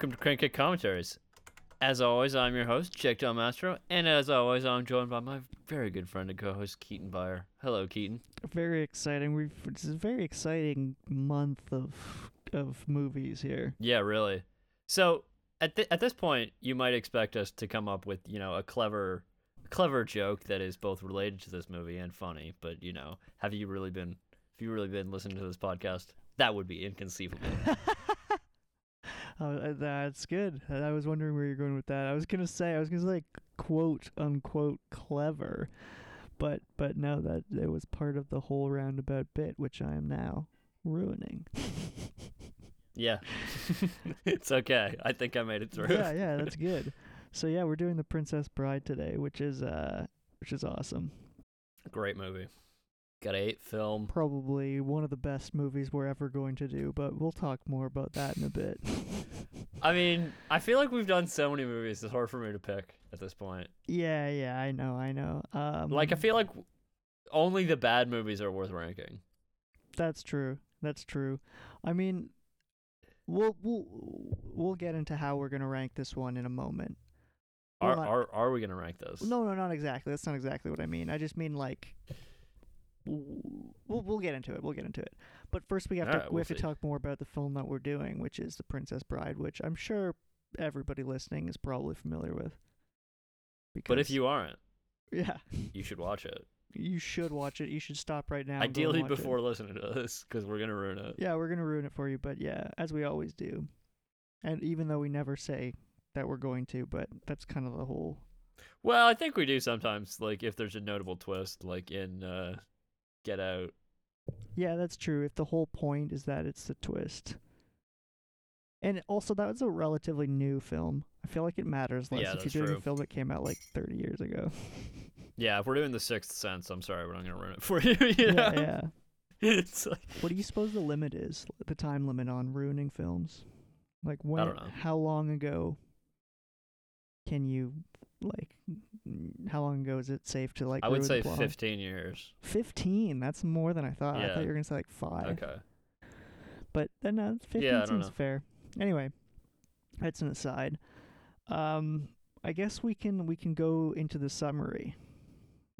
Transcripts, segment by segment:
Welcome to Crank Commentaries. As always, I'm your host, Jack Del Mastro, and as always, I'm joined by my very good friend and co-host, Keaton Byer. Hello, Keaton. Very exciting. We've it's a very exciting month of of movies here. Yeah, really. So at th- at this point, you might expect us to come up with you know a clever clever joke that is both related to this movie and funny. But you know, have you really been have you really been listening to this podcast? That would be inconceivable. Oh, uh, that's good. I was wondering where you're going with that. I was gonna say I was gonna say like, quote unquote clever, but but no, that it was part of the whole roundabout bit, which I am now ruining. yeah, it's okay. I think I made it through. yeah, yeah, that's good. So yeah, we're doing the Princess Bride today, which is uh, which is awesome. Great movie. Got eight film. Probably one of the best movies we're ever going to do, but we'll talk more about that in a bit. I mean, I feel like we've done so many movies. It's hard for me to pick at this point. Yeah, yeah, I know, I know. Um, Like, I feel like only the bad movies are worth ranking. That's true. That's true. I mean, we'll we'll we'll get into how we're gonna rank this one in a moment. Are I- are are we gonna rank this? No, no, not exactly. That's not exactly what I mean. I just mean like we'll we'll get into it. We'll get into it. But first, we have to Alright, we we'll have to talk more about the film that we're doing, which is The Princess Bride, which I'm sure everybody listening is probably familiar with. Because, But if you aren't, yeah, you should watch it. you should watch it. You should stop right now. and go and Ideally, watch it. before listening to this, because we're gonna ruin it. Yeah, we're gonna ruin it for you, but yeah, as we always do. And even though we never say that we're going to, but that's kind of the whole. Well, I think we do sometimes. Like, if there's a notable twist, like in uh, Get Out. Yeah, that's true. If the whole point is that it's the twist. And also, that was a relatively new film. I feel like it matters less Yeah, if you're doing true. a film that came out like 30 years ago. Yeah, if we're doing the Sixth Sense, I'm sorry, but I'm gonna ruin it for you. you yeah, know? yeah. it's like What do you suppose the limit is? The time limit on ruining films? Like when? How long ago can you like? How long ago is it safe to like? I would say 15 years. 15 that's more than i thought Yeah. i thought you were gonna say like five Okay. but then uh, 15 Yeah, seems know. fair anyway that's an aside um i guess we can we can go into the summary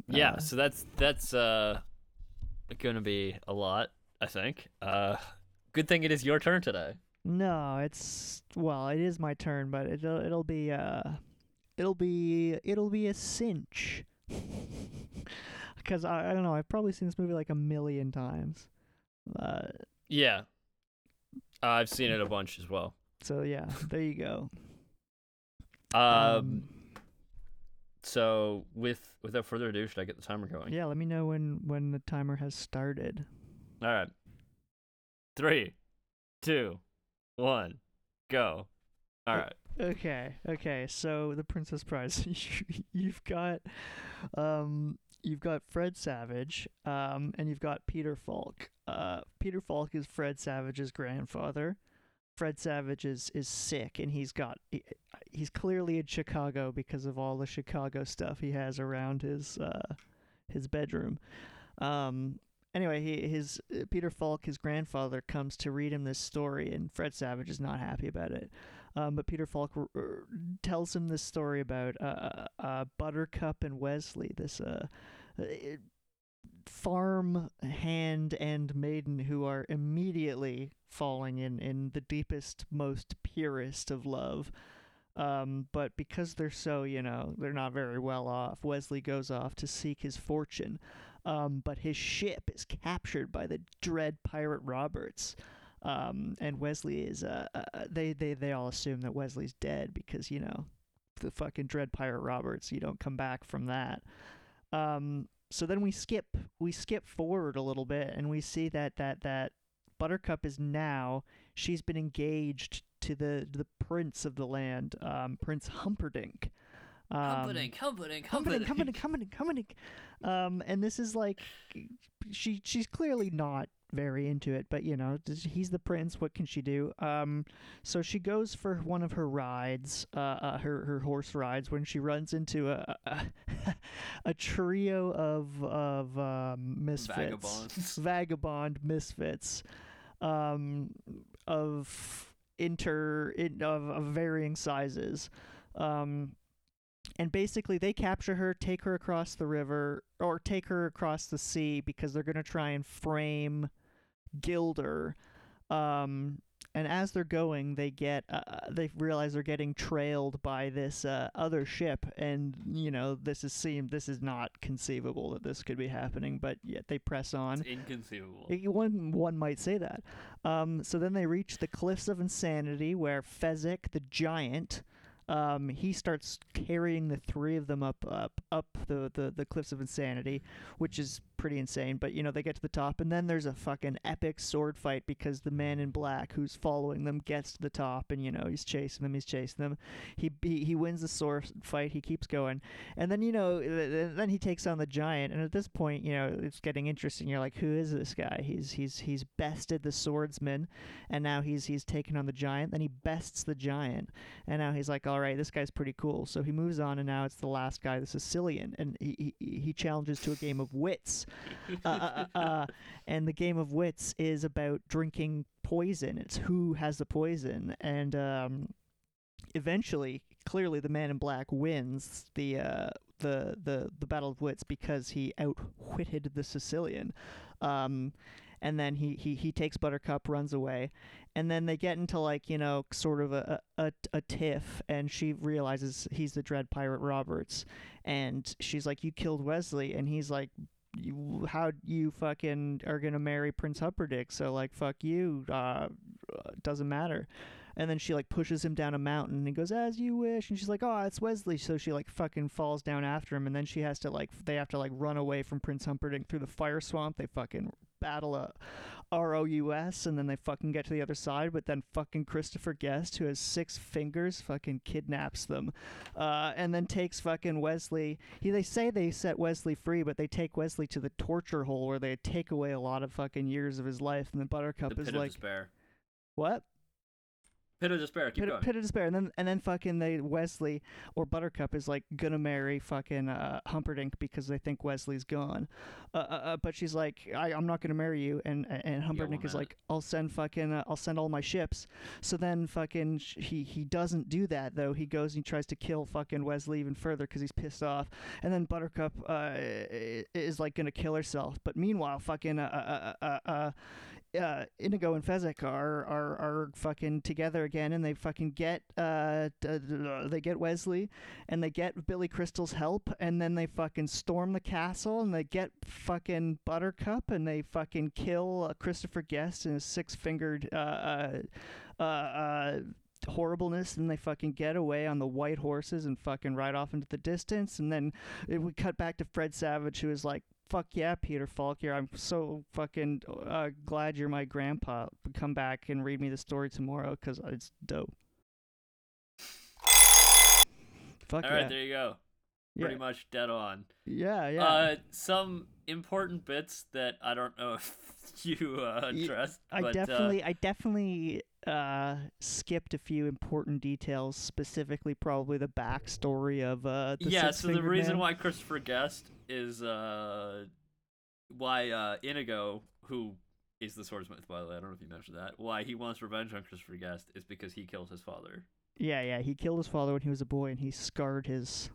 Yeah, Uh, so that's that's uh gonna be a lot, I think. Uh good thing it is your turn today. no it's well it is my turn but it'll it'll be uh it'll be it'll be a cinch because I, I don't know i've probably seen this movie like a million times uh Yeah. Uh, I've seen it a bunch as well. so yeah there you go Um, so with without further ado, should I get the timer going? Yeah, let me know when when the timer has started. All right. Three, two, one, go. All right. Okay, okay. So the Princess Prize, you've got, um, you've got Fred Savage, um, and you've got Peter Falk. Uh, Peter Falk is Fred Savage's grandfather. Fred Savage is is sick, and he's got he, he's clearly in Chicago because of all the Chicago stuff he has around his uh his bedroom. Um, anyway, he his Peter Falk, his grandfather, comes to read him this story, and Fred Savage is not happy about it. Um, but Peter Falk r- r- tells him this story about uh, uh, Buttercup and Westley, this uh, uh, farm hand and maiden who are immediately falling in in the deepest, most purest of love. Um, but because they're so, you know, they're not very well off, Westley goes off to seek his fortune. Um, but his ship is captured by the dread pirate Roberts. Um, and Westley is, uh, uh, they, they, they all assume that Westley's dead because, you know, the fucking dread pirate Roberts, you don't come back from that. Um, so then we skip, we skip forward a little bit and we see that, that, that Buttercup is now, she's been engaged to the, the prince of the land, um, Prince Humperdinck. Um, Humperdinck, Humperdinck, Humperdinck, Humperdinck, Humperdinck, Humperdinck. Um, and this is like, she she's clearly not very into it, but you know, he's the prince. What can she do? Um, so she goes for one of her rides, uh, uh her her horse rides, when she runs into a a, a trio of of um, misfits, Vagabonds. vagabond misfits, um, of inter in, of, of varying sizes. Um, and basically, they capture her, take her across the river, or take her across the sea because they're going to try and frame Guilder. Um, and as they're going, they get uh, they realize they're getting trailed by this uh, other ship, and you know this is seemed this is not conceivable that this could be happening, but yet they press on. It's inconceivable. One one might say that. Um, so then they reach the cliffs of insanity, where Fezzik the giant, um, he starts carrying the three of them up up up the, the the cliffs of insanity, which is pretty insane. But you know they get to the top, and then there's a fucking epic sword fight because the man in black who's following them gets to the top, and you know he's chasing them, he's chasing them. He he, he wins the sword fight. He keeps going, and then you know th- th- then he takes on the giant, and at this point you know it's getting interesting. You're like, who is this guy? He's he's he's bested the swordsman, and now he's he's taken on the giant. Then he bests the giant, and now he's like, all right, this guy's pretty cool. So he moves on, and now it's the last guy, the Sicilian, and he he, he challenges to a game of wits. uh, uh, uh, uh, and the game of wits is about drinking poison. It's who has the poison, and um, eventually, clearly, the man in black wins the uh, the the the battle of wits because he outwitted the Sicilian. Um, and then he, he, he takes Buttercup, runs away, and then they get into like you know sort of a, a, a tiff, and she realizes he's the Dread Pirate Roberts, and she's like, "You killed Westley," and he's like, you, how you fucking are gonna marry Prince Humperdinck? So like, fuck you. Uh, doesn't matter. And then she like pushes him down a mountain and goes, as you wish. And she's like, oh, it's Westley. So she like fucking falls down after him. And then she has to like, they have to like run away from Prince Humperdinck through the fire swamp. They fucking battle a ROUS and then they fucking get to the other side. But then fucking Christopher Guest, who has six fingers, fucking kidnaps them. Uh, and then takes fucking Westley. He, they say they set Westley free, but they take Westley to the torture hole where they take away a lot of fucking years of his life. And then Buttercup the is like, what? Pit of despair. Keep pit, going. pit of despair, and then and then fucking they Westley or Buttercup is like gonna marry fucking uh, Humperdinck because they think Westley's gone, uh, uh, uh, but she's like I, I'm not gonna marry you, and and Humperdinck is like I'll send fucking uh, I'll send all my ships. So then fucking sh- he he doesn't do that though. He goes and he tries to kill fucking Westley even further because he's pissed off, and then Buttercup uh, is like gonna kill herself. But meanwhile, fucking uh, uh, uh, uh, uh, Inigo and Fezzik are, are are fucking together again, and they fucking get uh d- they get Westley, and they get Billy Crystal's help, and then they fucking storm the castle, and they get fucking Buttercup, and they fucking kill uh, Christopher Guest and his six fingered uh uh uh. uh horribleness and they fucking get away on the white horses and fucking ride off into the distance and then it would cut back to Fred Savage who is like fuck yeah, Peter Falk. You're, I'm so fucking uh, glad you're my grandpa. Come back and read me the story tomorrow because it's dope. Fuck All yeah. right, there you go. yeah. Pretty much dead on. yeah, yeah. Uh, some important bits that I don't know if you uh, addressed. I but, definitely, I definitely uh, skipped a few important details, specifically probably the backstory of uh, the yeah. So the reason Man. why Christopher Guest is uh, why uh, Inigo, who is the swordsmith, by the way, I don't know if you mentioned that, why he wants revenge on Christopher Guest is because he killed his father. Yeah, yeah. He killed his father when he was a boy, and he scarred his.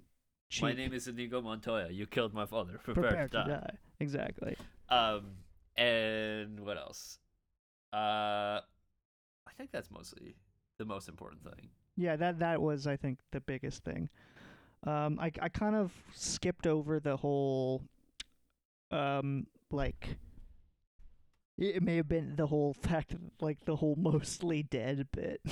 Cheek. My name is Inigo Montoya. You killed my father. Prepare, Prepare to die. Exactly. Um, and what else? Uh, I think that's mostly the most important thing. Yeah, that that was I think the biggest thing. Um, I I kind of skipped over the whole, um, like. It may have been the whole fact, like the whole mostly dead bit.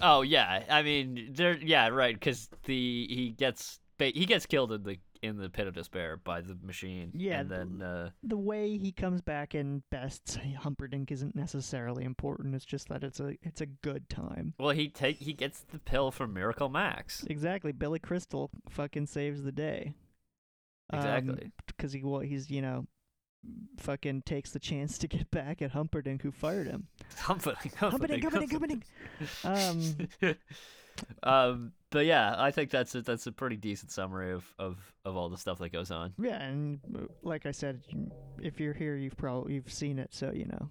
Oh yeah, I mean, there. Yeah, right. Because the he gets he gets killed in the in the pit of despair by the machine. Yeah, and then uh, the way he comes back and bests Humperdinck isn't necessarily important. It's just that it's a it's a good time. well, he take he gets the pill from Miracle Max. Exactly. Billy Crystal fucking saves the day. Exactly. Because he well, he's you know, fucking takes the chance to get back at Humperdinck who fired him. Humperdinck, Humperdinck, Humperdinck, Humperdinck, Humperdinck. Um, um, but yeah, I think that's a, that's a pretty decent summary of, of, of all the stuff that goes on. yeah, and uh, like I said, if you're here, you've probably you've seen it, so you know,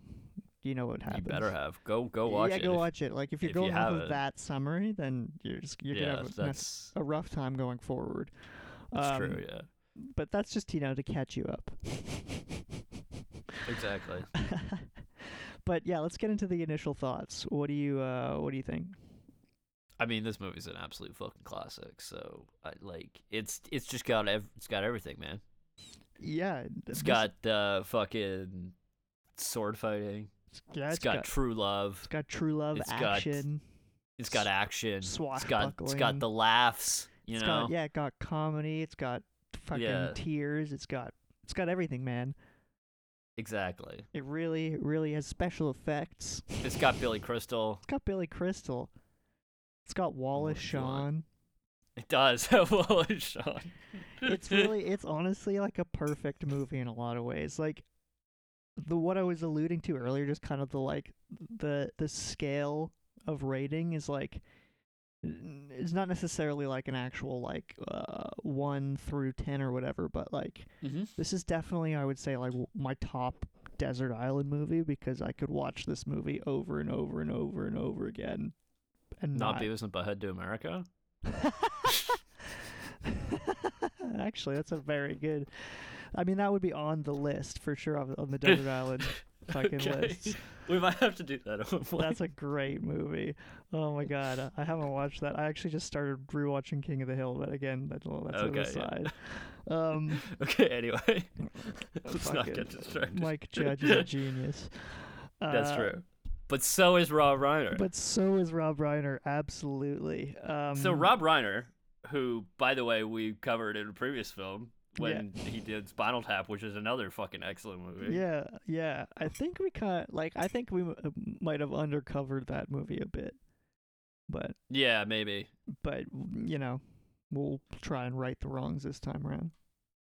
you know what happens. You better have. Go go watch yeah, it. go if- watch it. Like if you're if you going off of that summary, then you're just you're yeah, gonna have a, a rough time going forward. that's Um, true. Yeah, But that's just you know to catch you up. exactly. but yeah, let's get into the initial thoughts. What do you uh what do you think? I mean, this movie's an absolute fucking classic. So, I, like, it's it's just got ev- it's got everything, man. Yeah, It's got uh, fucking sword fighting. yeah, it's got, true love. it's got true love, it's got action. It's got action. It's got it's got the laughs. You it's know. got yeah, it got comedy. It's got fucking Yeah. tears. It's got it's got everything, man. Exactly. It really really has special effects. It's got Billy Crystal. It's got Billy Crystal. It's got Wallace. Shawn. It does have Wallace Shawn. it's really it's honestly like a perfect movie in a lot of ways like the what i was alluding to earlier just kind of the like the the scale of rating is like it's not necessarily like an actual like uh 1 through 10 or whatever but like mm-hmm. this is definitely i would say like my top desert island movie because i could watch this movie over and over and over and over again and Not not, Beavis and Butthead Do America. Actually, that's a very good. I mean, that would be on the list for sure on, on the desert island fucking Okay. list. We might have to do that at. That's a great movie. Oh my god, I- haven't watched that. I actually just started rewatching King of the Hill, but again, that's that's Okay, an yeah. Um, okay. Anyway, let's not get distracted. Mike Judge is a genius. That's Uh, true. But so is Rob Reiner. But so is Rob Reiner, absolutely. Um, so Rob Reiner, who, by the way, we covered in a previous film when he did Spinal Tap, which is another fucking excellent movie. Yeah, yeah. I think we kind like. I think we m- uh, might have undercovered that movie a bit, but Yeah, maybe. but you know, we'll try and right the wrongs this time around.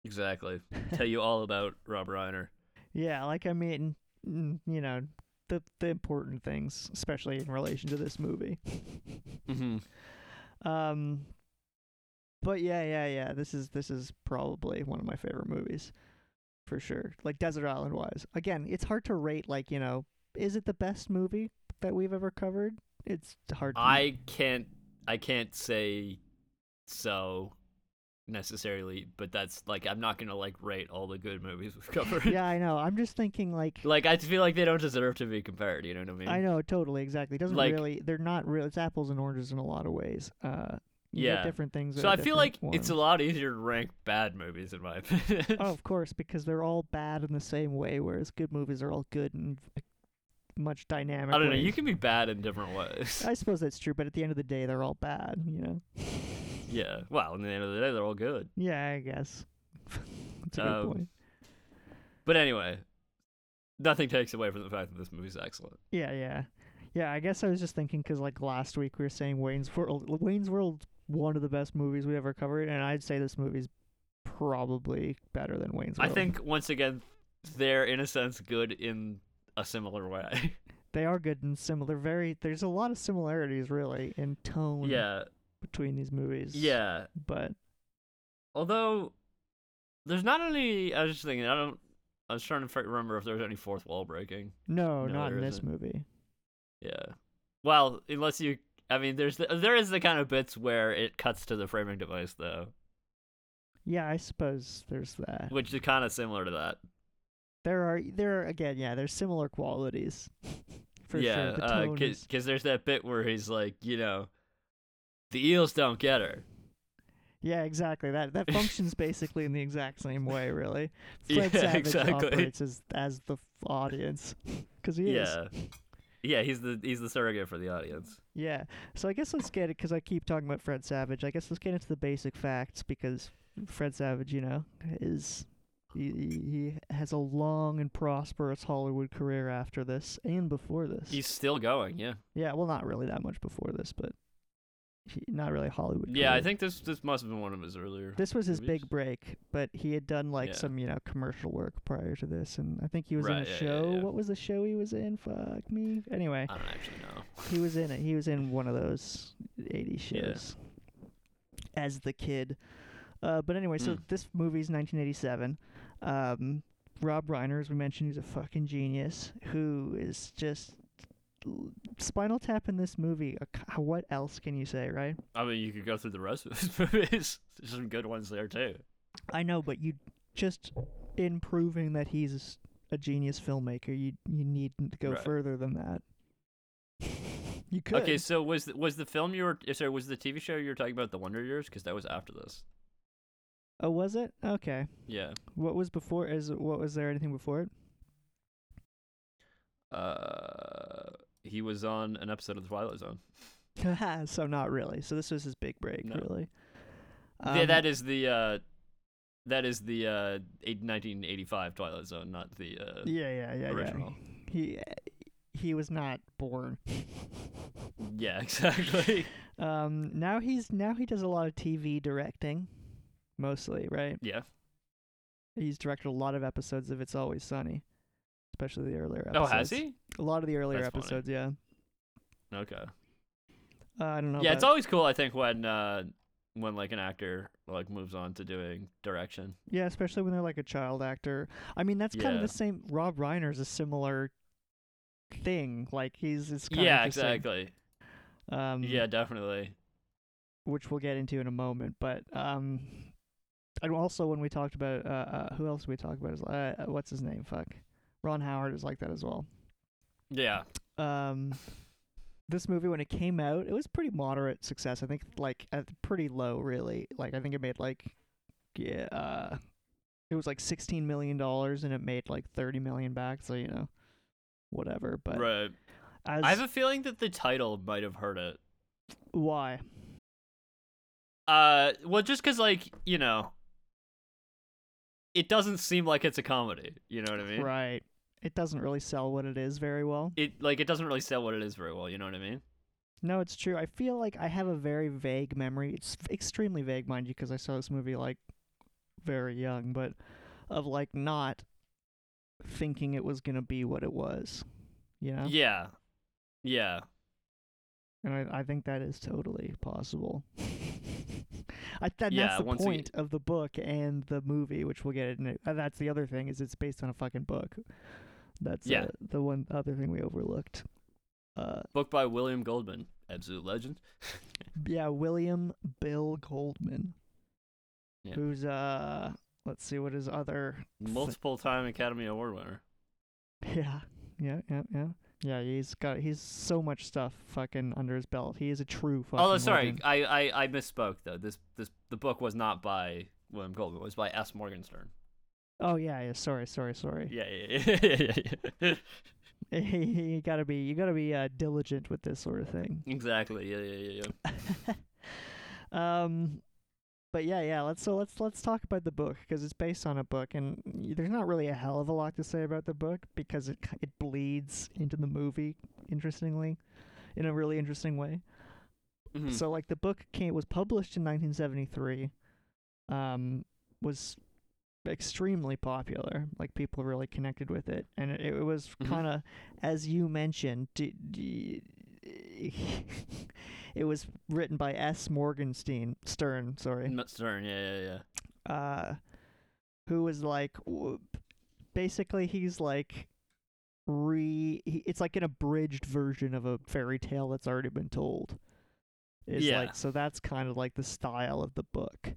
Exactly. Tell you all about Rob Reiner. Yeah, like I mean, you know, the the important things, especially in relation to this movie. Mm-hmm. Um, but yeah, yeah, yeah. This is this is probably one of my favorite movies, for sure. Like Desert Island wise. Again, it's hard to rate. Like you know, is it the best movie that we've ever covered? It's hard. To I can't. I can't say so necessarily, but that's like I'm not gonna like rate all the good movies we've covered. yeah, I know. I'm just thinking like. Like I feel like they don't deserve to be compared. You know what I mean? I know totally exactly. It doesn't Like- really. They're not real. It's apples and oranges in a lot of ways. Uh, Yeah. different things. So I feel like different it's a lot easier to rank bad movies in my opinion. Oh, of course, because they're all bad in the same way, whereas good movies are all good and much dynamic. I don't know. You can be bad in different ways. I suppose that's true, but at the end of the day, they're all bad. You know. Yeah. Well, in the end of the day, they're all good. Yeah, I guess. That's a good Um, point. But anyway, nothing takes away from the fact that this movie's excellent. Yeah, yeah, yeah. I guess I was just thinking because like last week we were saying Wayne's World. Wayne's World, one of the best movies we ever covered, and I'd say this movie's probably better than Wayne's I think once again, they're in a sense good in a similar way. they are good and similar. Very. There's a lot of similarities really in tone. yeah. Between these movies. Yeah. But Although there's not any. I was just thinking. I don't. I was trying to remember if there was any fourth wall breaking. no, No, not in this isn't. movie. Yeah. Well, unless you. I mean, there's the, there is the kind of bits where it cuts to the framing device though, Yeah, I suppose there's that. which is kind of similar to that. There are there are again, yeah, there's similar qualities. For yeah, sure. The uh, cause, is, 'cause there's that bit where he's like, you know, the eels don't get her. yeah, exactly. That that functions basically in the exact same way, really. Yeah, Fred Savage exactly. operates as as the audience because he is. Yeah. Yeah, he's the he's the surrogate for the audience. Yeah. So I guess let's get it because I keep talking about Fred Savage. I guess let's get into the basic facts because Fred Savage, you know, is he, he has a long and prosperous Hollywood career after this and before this. He's still going, yeah. yeah, well, not really that much before this, but not really Hollywood. Yeah, I think this this must have been one of his earlier. this was his movies. big break. But he had done like Yeah. some, you know, commercial work prior to this, and I think he was in a yeah, show. yeah. What was the show he was in? Fuck me. Anyway, I don't actually know. he was in it. He was in one of those 80 Yeah. shows as the kid. Uh, but anyway, so Mm. this movie's 1987. Um, Rob Reiner, as we mentioned, he's a fucking genius who is just Spinal Tap in this movie. What else can you say, right? I mean, you could go through the rest of his movies. There's some good ones there too. I know, but you just in proving that he's a genius filmmaker, you you need to go Right. further than that. you could. Okay, so was the, was the film you were sorry was the TV show you were talking about the Wonder Years because that was after this. Oh, was it? Okay. Yeah. What was before? Is what was there anything before it? Uh, he was on an episode of the Twilight Zone. so not really. So this was his big break, No. really. yeah, Um, that is the uh, that is the uh, 1985 Twilight Zone, not the uh, Yeah, yeah, yeah, original. yeah. He he was not born. Yeah, exactly. Um, now he's now he does a lot of TV directing, mostly, right? yeah. He's directed a lot of episodes of It's Always Sunny, especially the earlier Oh, episodes. has he? A lot of the earlier That's funny. episodes, yeah. Okay. Uh, I don't know. yeah, it's always cool. I think when uh, when like an actor like moves on to doing direction. yeah, especially when they're like a child actor. I mean, that's kind of the same. Rob Reiner's a similar thing. Like he's it's kind Yeah, exactly. Um, Yeah, definitely. which we'll get into in a moment. But um, and also when we talked about uh, uh who else we talked about is uh, uh, what's his name? Fuck, Ron Howard is like that as well. Yeah. Um, this movie when it came out, it was pretty moderate success. I think like at pretty low, really. Like I think it made like yeah, uh, it was like sixteen million dollars and it made like thirty million back. So you know, whatever. But right. as I have a feeling that the title might have hurt it. why? Uh, well, just because like you know, it doesn't seem like it's a comedy. You know what I mean? Right. It doesn't really sell what it is very well. It like it doesn't really sell what it is very well. You know what I mean? No, it's true. I feel like I have a very vague memory. It's extremely vague, mind you, because I saw this movie like very young, but of like not thinking it was gonna be what it was. You know? Yeah. Yeah. And I, I think that is totally possible. I that, Yeah, that's the once we- point of the book and the movie, which we'll get into. Uh, that's the other thing is it's based on a fucking book. That's Yeah. uh, the one other thing we overlooked. Uh, Book by William Goldman, absolute legend. yeah, William Bill Goldman, Yeah. who's uh, let's see what his other Multiple time Academy Award winner. yeah, yeah, yeah, yeah. Yeah, he's got he's so much stuff fucking under his belt. He is a true fucking. Oh, sorry. I, I I misspoke though. This this the book was not by William Goldman. It was by S. Morgenstern. Oh yeah, yeah. Sorry, sorry, sorry. Yeah, yeah, yeah, yeah, yeah, you gotta be you gotta be uh, diligent with this sort of thing. exactly. Yeah, yeah, yeah, yeah. um, but yeah, yeah. Let's so let's let's talk about the book because it's based on a book, and there's not really a hell of a lot to say about the book because it it bleeds into the movie. Interestingly, in a really interesting way. Mhm. So like the book came was published in 1973, um, was extremely popular. Like people really connected with it, and it, it was Mhm. kind of, as you mentioned, d- d- it was written by S. Morgenstein Stern. Sorry, Stern. Yeah, yeah, yeah. uh, who was like, basically he's like. Re, he, it's like an abridged version of a fairy tale that's already been told. Is Yeah. like so that's kind of like the style of the book.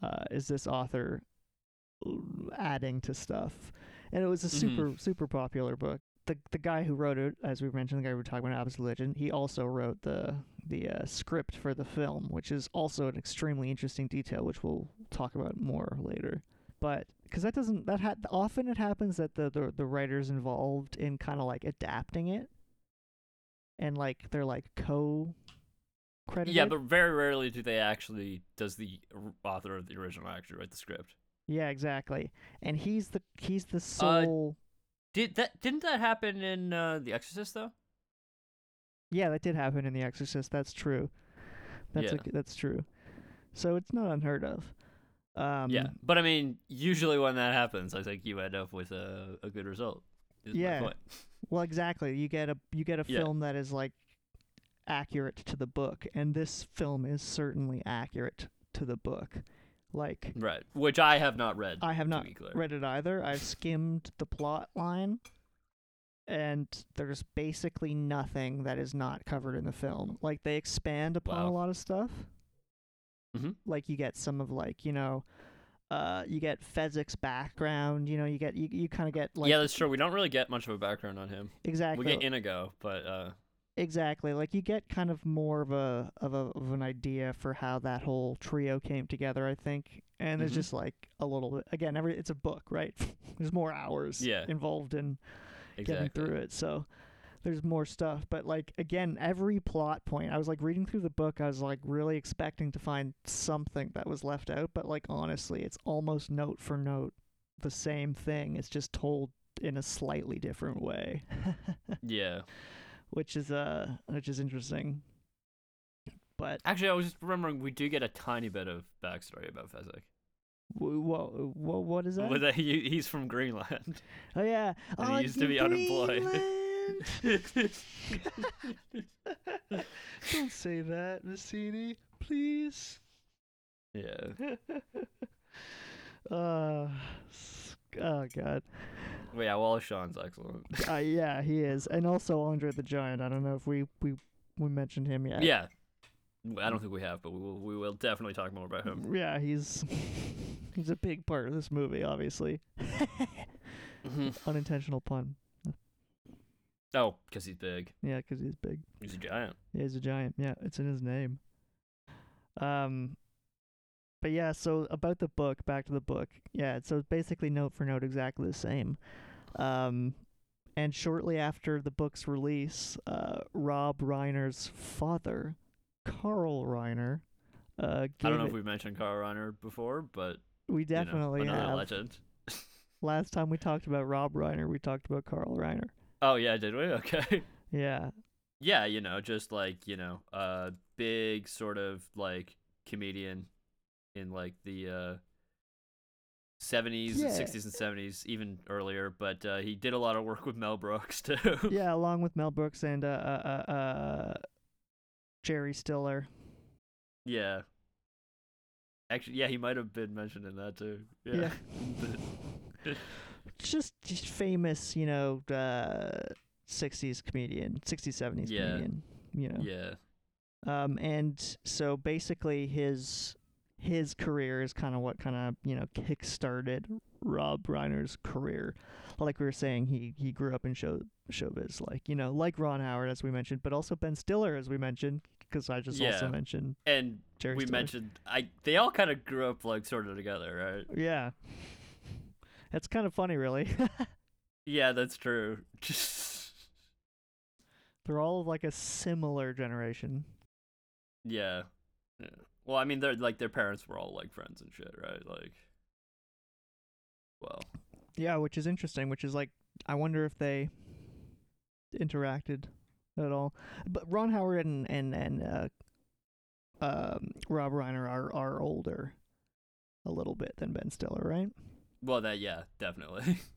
Uh, is this author adding to stuff, and it was a Mhm. super super popular book. The the guy who wrote it, as we mentioned, the guy we were talking about, Absolute Legend, he also wrote the the uh, script for the film, which is also an extremely interesting detail, which we'll talk about more later. But because that doesn't that ha- often it happens that the the, the writers involved in kind of like adapting it, and like they're like co credited. Yeah, but very rarely do they actually does the author of the original actually write the script. Yeah, exactly. And he's the he's the sole. Did that didn't that happen in uh, The Exorcist though? Yeah, that did happen in The Exorcist. That's true. That's Yeah. a, that's true. So it's not unheard of. Um, yeah, but I mean, usually when that happens, I think you end up with a, a good result. Yeah. Well, exactly. You get a you get a Yeah. film that is like accurate to the book, and this film is certainly accurate to the book. Like Right. Which I have not read. I have not read it either. I've skimmed the plot line, and there's basically nothing that is not covered in the film. Like they expand upon a lot of stuff. Mhm. Like you get some of like you know, uh, you get Fezzik's background. You know, you get you you kind of get like yeah, that's true. We don't really get much of a background on him. exactly We get Inigo, but uh, exactly like you get kind of more of a of a of an idea for how that whole trio came together. I think, and there's Mhm. just like a little bit again. Every it's a book, right? there's more hours Yeah. involved in getting through it. So there's more stuff. But like again, every plot point, I was like reading through the book, I was like really expecting to find something that was left out. But like honestly, it's almost note for note the same thing. It's just told in a slightly different way. Yeah. Which is uh which is interesting. But Actually, I was just remembering we do get a tiny bit of backstory about Fezzik. w- whoa, whoa, what is that? That he, he's from Greenland. oh yeah, and he oh, used to be unemployed. Don't say that, Massini, please. yeah. uh, oh god. Yeah, Wallace Shawn's excellent. Uh, yeah, he is, and also Andre the Giant. I don't know if we we we mentioned him yet. Yeah. I don't think we have, but we will. We will definitely talk more about him. Yeah, he's he's a big part of this movie, obviously. Unintentional pun. oh, because he's big. Yeah, because he's big. He's a giant. Yeah, he's a giant. Yeah, it's in his name. Um, but yeah, so about the book, back to the book. Yeah, so basically note for note exactly the same. Um, and shortly after the book's release, uh, Rob Reiner's father, Carl Reiner, uh, I don't know it, if we've mentioned Carl Reiner before, but we you know, definitely another have. legend. Last time we talked about Rob Reiner, we talked about Carl Reiner. Oh yeah, did we? Okay. Yeah, yeah, you know, just like you know, uh, big sort of like comedian in like the uh. 70s, Yeah. 60s, and 70s, even earlier. But uh, he did a lot of work with Mel Brooks too. yeah, along with Mel Brooks and uh, uh, uh, uh, Jerry Stiller. Yeah. Actually, yeah, he might have been mentioned in that too. Yeah. just just famous, you know, uh, 60s comedian, 60s, 70s Yeah. comedian, you know. yeah. Um, and so basically his his career is kind of what kind of you know kick-started Rob Reiner's career. Like we were saying, he he grew up in show showbiz, like you know, like Ron Howard as we mentioned, but also Ben Stiller as we mentioned, because I just also mentioned And Jerry we Stiller. mentioned I they all kind of grew up like sort of together, right? Yeah, it's kind of funny, really. Yeah, that's true. They're all like a similar generation. yeah. yeah. Well, I mean, they're like their parents were all like friends and shit, right? Like, well, Yeah, which is interesting. Which is like, I wonder if they interacted at all. But Ron Howard and and and uh, um, Rob Reiner are are older a little bit than Ben Stiller, right? well, that yeah, definitely.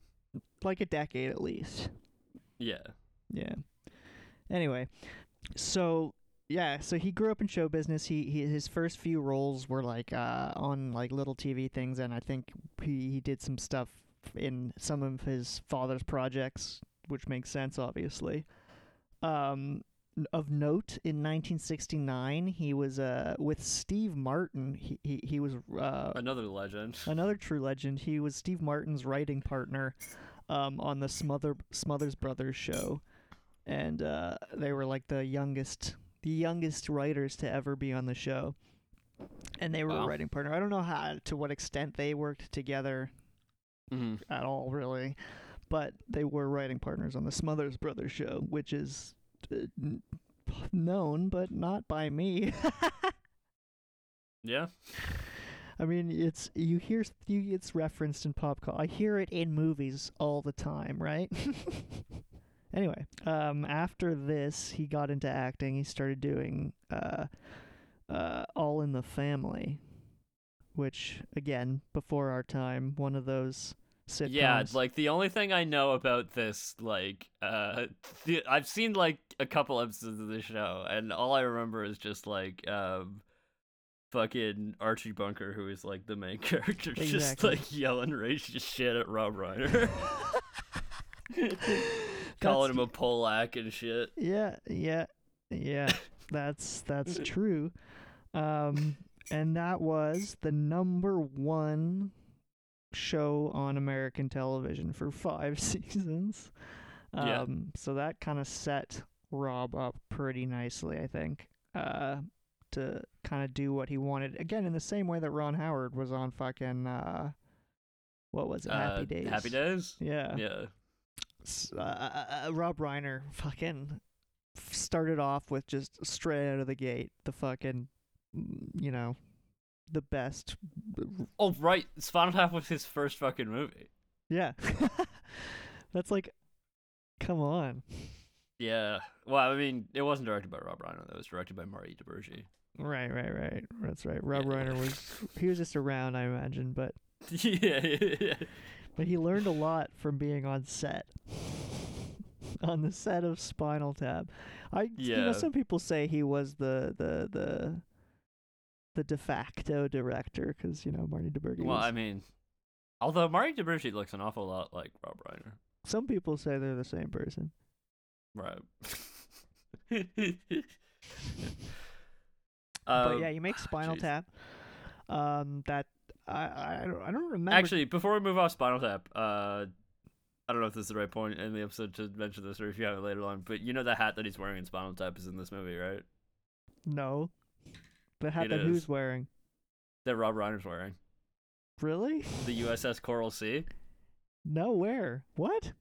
Like a decade at least. yeah. Yeah. Anyway, so yeah, so he grew up in show business. He, he his first few roles were like uh, on like little TV things, and I think he he did some stuff in some of his father's projects, which makes sense, obviously. Um, of note, in 1969, he was uh with Steve Martin. He he, he was uh, Another legend. Another true legend. He was Steve Martin's writing partner um, on the Smother Smothers Brothers show, and uh, they were like the youngest, the youngest writers to ever be on the show. And they were a writing partner. I don't know how to what extent they worked together hmm at all, really, but they were writing partners on the Smothers Brothers show, which is uh, known, but not by me. Yeah. I mean, it's you hear you it's referenced in pop culture. I hear it in movies all the time, right? anyway, um, after this, he got into acting. He started doing uh, uh, All in the Family, which again, before our time, one of those sitcoms. Yeah, like the only thing I know about this, like, uh, the, I've seen like a couple episodes of the show, and all I remember is just like, um, fucking Archie Bunker, who is like the main character, just like yelling racist shit at Rob Reiner, calling him a Polak and shit. Yeah, yeah, yeah. That's that's true. Um, and that was the number one show on American television for five seasons. Um, Yeah. so that kind of set Rob up pretty nicely, I think, uh, to kind of do what he wanted. Again, in the same way that Ron Howard was on fucking uh, what was it, Happy Uh, Days? Happy Days. Yeah. Yeah. Uh, uh, uh, Rob Reiner fucking started off with just straight out of the gate the fucking mm, you know the best Oh right, Spinal Tap was his first fucking movie. yeah that's like come on Yeah. Well, I mean, it wasn't directed by Rob Reiner. It was directed by Marty DiBergi. right right right that's right Rob Yeah. Reiner was he was just around I imagine but yeah, yeah, yeah. But he learned a lot from being on set on the set of Spinal Tap I you know some people say he was the the the the de facto director because you know Marty DiBergi Well, was I mean, although Marty DiBergi looks an awful lot like Rob Reiner. Some people say they're the same person. Right. but Um, yeah, you make Spinal jeez. Tap. Um, that I I don't, I don't remember. Actually, before we move off Spinal Tap, uh, I don't know if this is the right point in the episode to mention this, or if you have it later on. But you know the hat that he's wearing in Spinal Tap is in this movie, right? no. The hat It that is. who's wearing? That Rob Reiner's wearing. Really? The USS Coral Sea. No, where? What?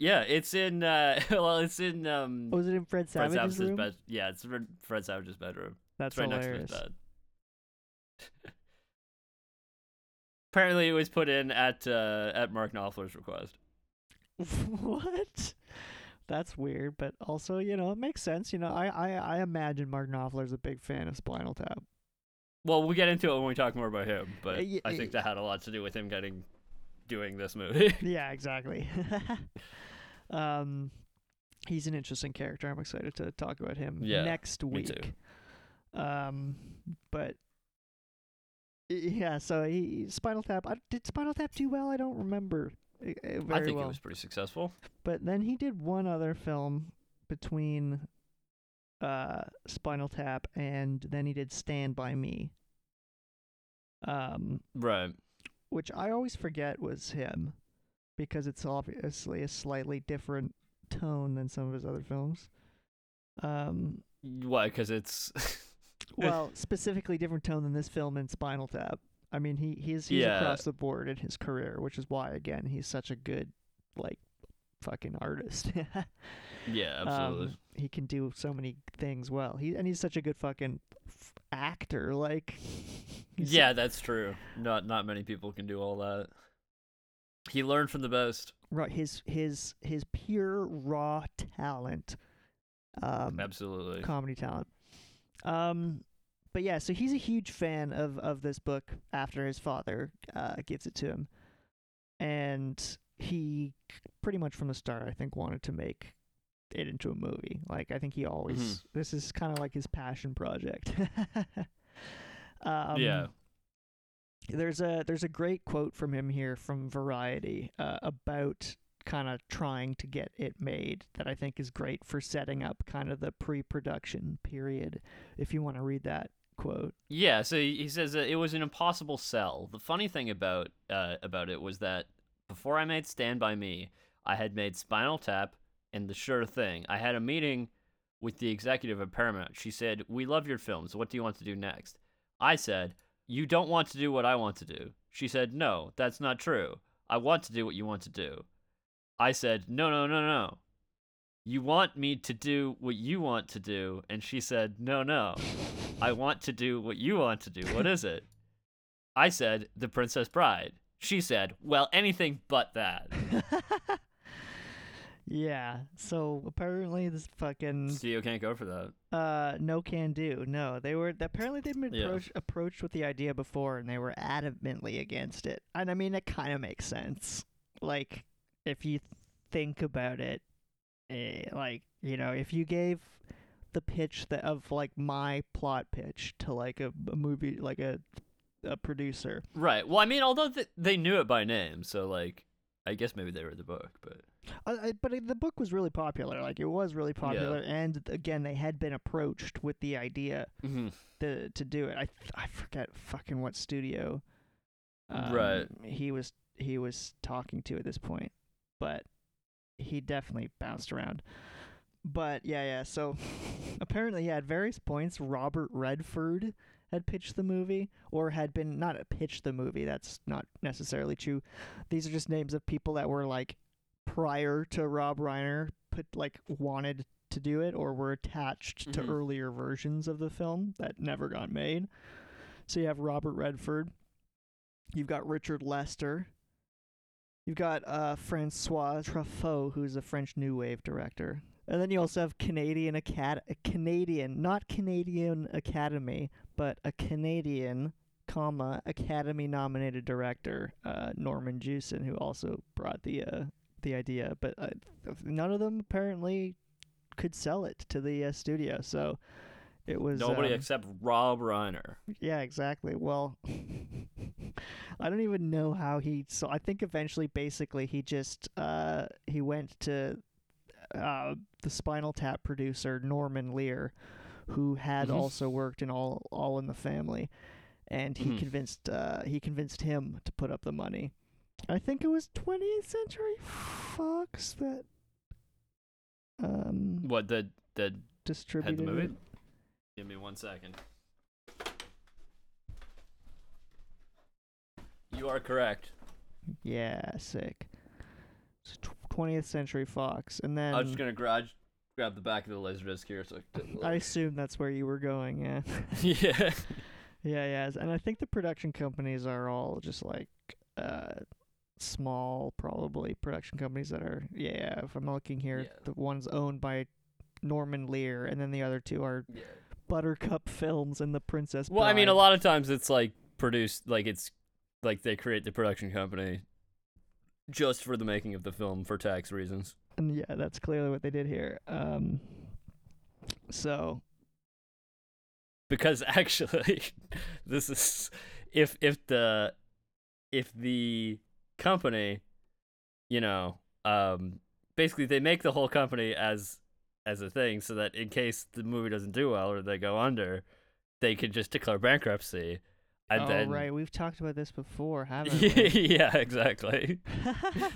Yeah, it's in. Uh, well, it's in. Um, Oh, was it in Fred Fred Savage's Savage's room? bed. Yeah, it's in Fred Savage's bedroom. That's It's right hilarious. next to his bed. Apparently, it was put in at uh, at Mark Knopfler's request. what? That's weird, but also, you know, it makes sense. You know, I I, I imagine Mark Knopfler's a big fan of Spinal Tap. Well, we'll get into it when we talk more about him, but Uh, y- I think that had a lot to do with him getting doing this movie. yeah, exactly. um, he's an interesting character. I'm excited to talk about him Yeah, next week. Um, but yeah, so he Spinal Tap. I, did Spinal Tap do well? I don't remember uh, uh, very I think well. it was pretty successful. But then he did one other film between uh Spinal Tap and then he did Stand by Me. Um, Right. which I always forget was him because it's obviously a slightly different tone than some of his other films. Um, Why? Because it's. well, specifically different tone than this film and Spinal Tap. I mean, he he's he's Yeah. across the board in his career, which is why again he's such a good like fucking artist. yeah, absolutely. Um, he can do so many things well. He and he's such a good fucking f- actor. Like, yeah, that's true. Not not many people can do all that. He learned from the best. right. His his his pure raw talent. Um, Absolutely. comedy talent. Um, but yeah, so he's a huge fan of of this book after his father uh, gives it to him, and he pretty much from the start, I think, wanted to make it into a movie. Like I think he always Mhm. this is kind of like his passion project. um, yeah. there's a there's a great quote from him here from Variety uh, about kind of trying to get it made that I think is great for setting up kind of the pre-production period. If you want to read that quote, Yeah, so he says it was an impossible sell. The funny thing about uh, about it was that before I made Stand by Me, I had made Spinal Tap and The Sure Thing. I had a meeting with the executive at Paramount. She said, "We love your films. What do you want to do next?" I said, "You don't want to do what I want to do." She said, "No, that's not true. I want to do what you want to do." I said, "No, no, no, no. You want me to do what you want to do." And she said, "No, no. I want to do what you want to do. What is it? I said, The Princess Bride. She said, Well, anything but that. yeah. So apparently this fucking Studio can't go for that. uh no can do. No, they were apparently they'd been Yeah. approached with the idea before and they were adamantly against it. And I mean it kind of makes sense. Like if you think about it, eh, like you know, if you gave the pitch that of like my plot pitch to like a, a movie like a a producer. Right. Well, I mean, although th- they knew it by name, so like, I guess maybe they read the book, but I, but the book was really popular. Like it was really popular, and again, they had been approached with the idea mm-hmm. to to do it. I I forget fucking what studio. Um, Right. He was he was talking to at this point, but he definitely bounced around. But yeah, yeah. So apparently, yeah, at various points, Robert Redford had pitched the movie, or had been not pitched the movie. That's not necessarily true. These are just names of people that were like prior to Rob Reiner put like wanted to do it or were attached to Mhm. earlier versions of the film that never got made. So you have Robert Redford, you've got Richard Lester, you've got uh, Francois Truffaut, who's a French New Wave director, and then you also have Canadian Acad- Canadian, not Canadian Academy, but a Canadian, comma Academy nominated director uh, Norman Jewison, who also brought the uh, the idea, but uh, none of them apparently could sell it to the uh, studio. So it was nobody um, except Rob Reiner. yeah, exactly. Well, I don't even know how he. So I think eventually, basically, he just uh he went to uh the Spinal Tap producer Norman Lear, who had Mhm. also worked in all All in the Family, and he Mhm. convinced uh he convinced him to put up the money. I think it was 20th Century Fox that um What the the distributed movie? Give me one second. You are correct. Yeah, sick. It's tw- 20th Century Fox, and then I was just gonna grab grab the back of the laser disc here, so I I assume that's where you were going. Yeah, yeah. yeah, yeah. And I think the production companies are all just like uh, small, probably production companies that are. Yeah, if I'm looking here, Yeah. the one's owned by Norman Lear, and then the other two are yeah. Buttercup Films and The Princess. Well, I mean, a lot of times it's like produced, like it's like they create the production company just for the making of the film for tax reasons. And yeah, that's clearly what they did here. Um, so because actually this is if if the if the company you know um basically they make the whole company as as a thing so that in case the movie doesn't do well or they go under they can just declare bankruptcy and oh then right, we've talked about this before, haven't we? yeah exactly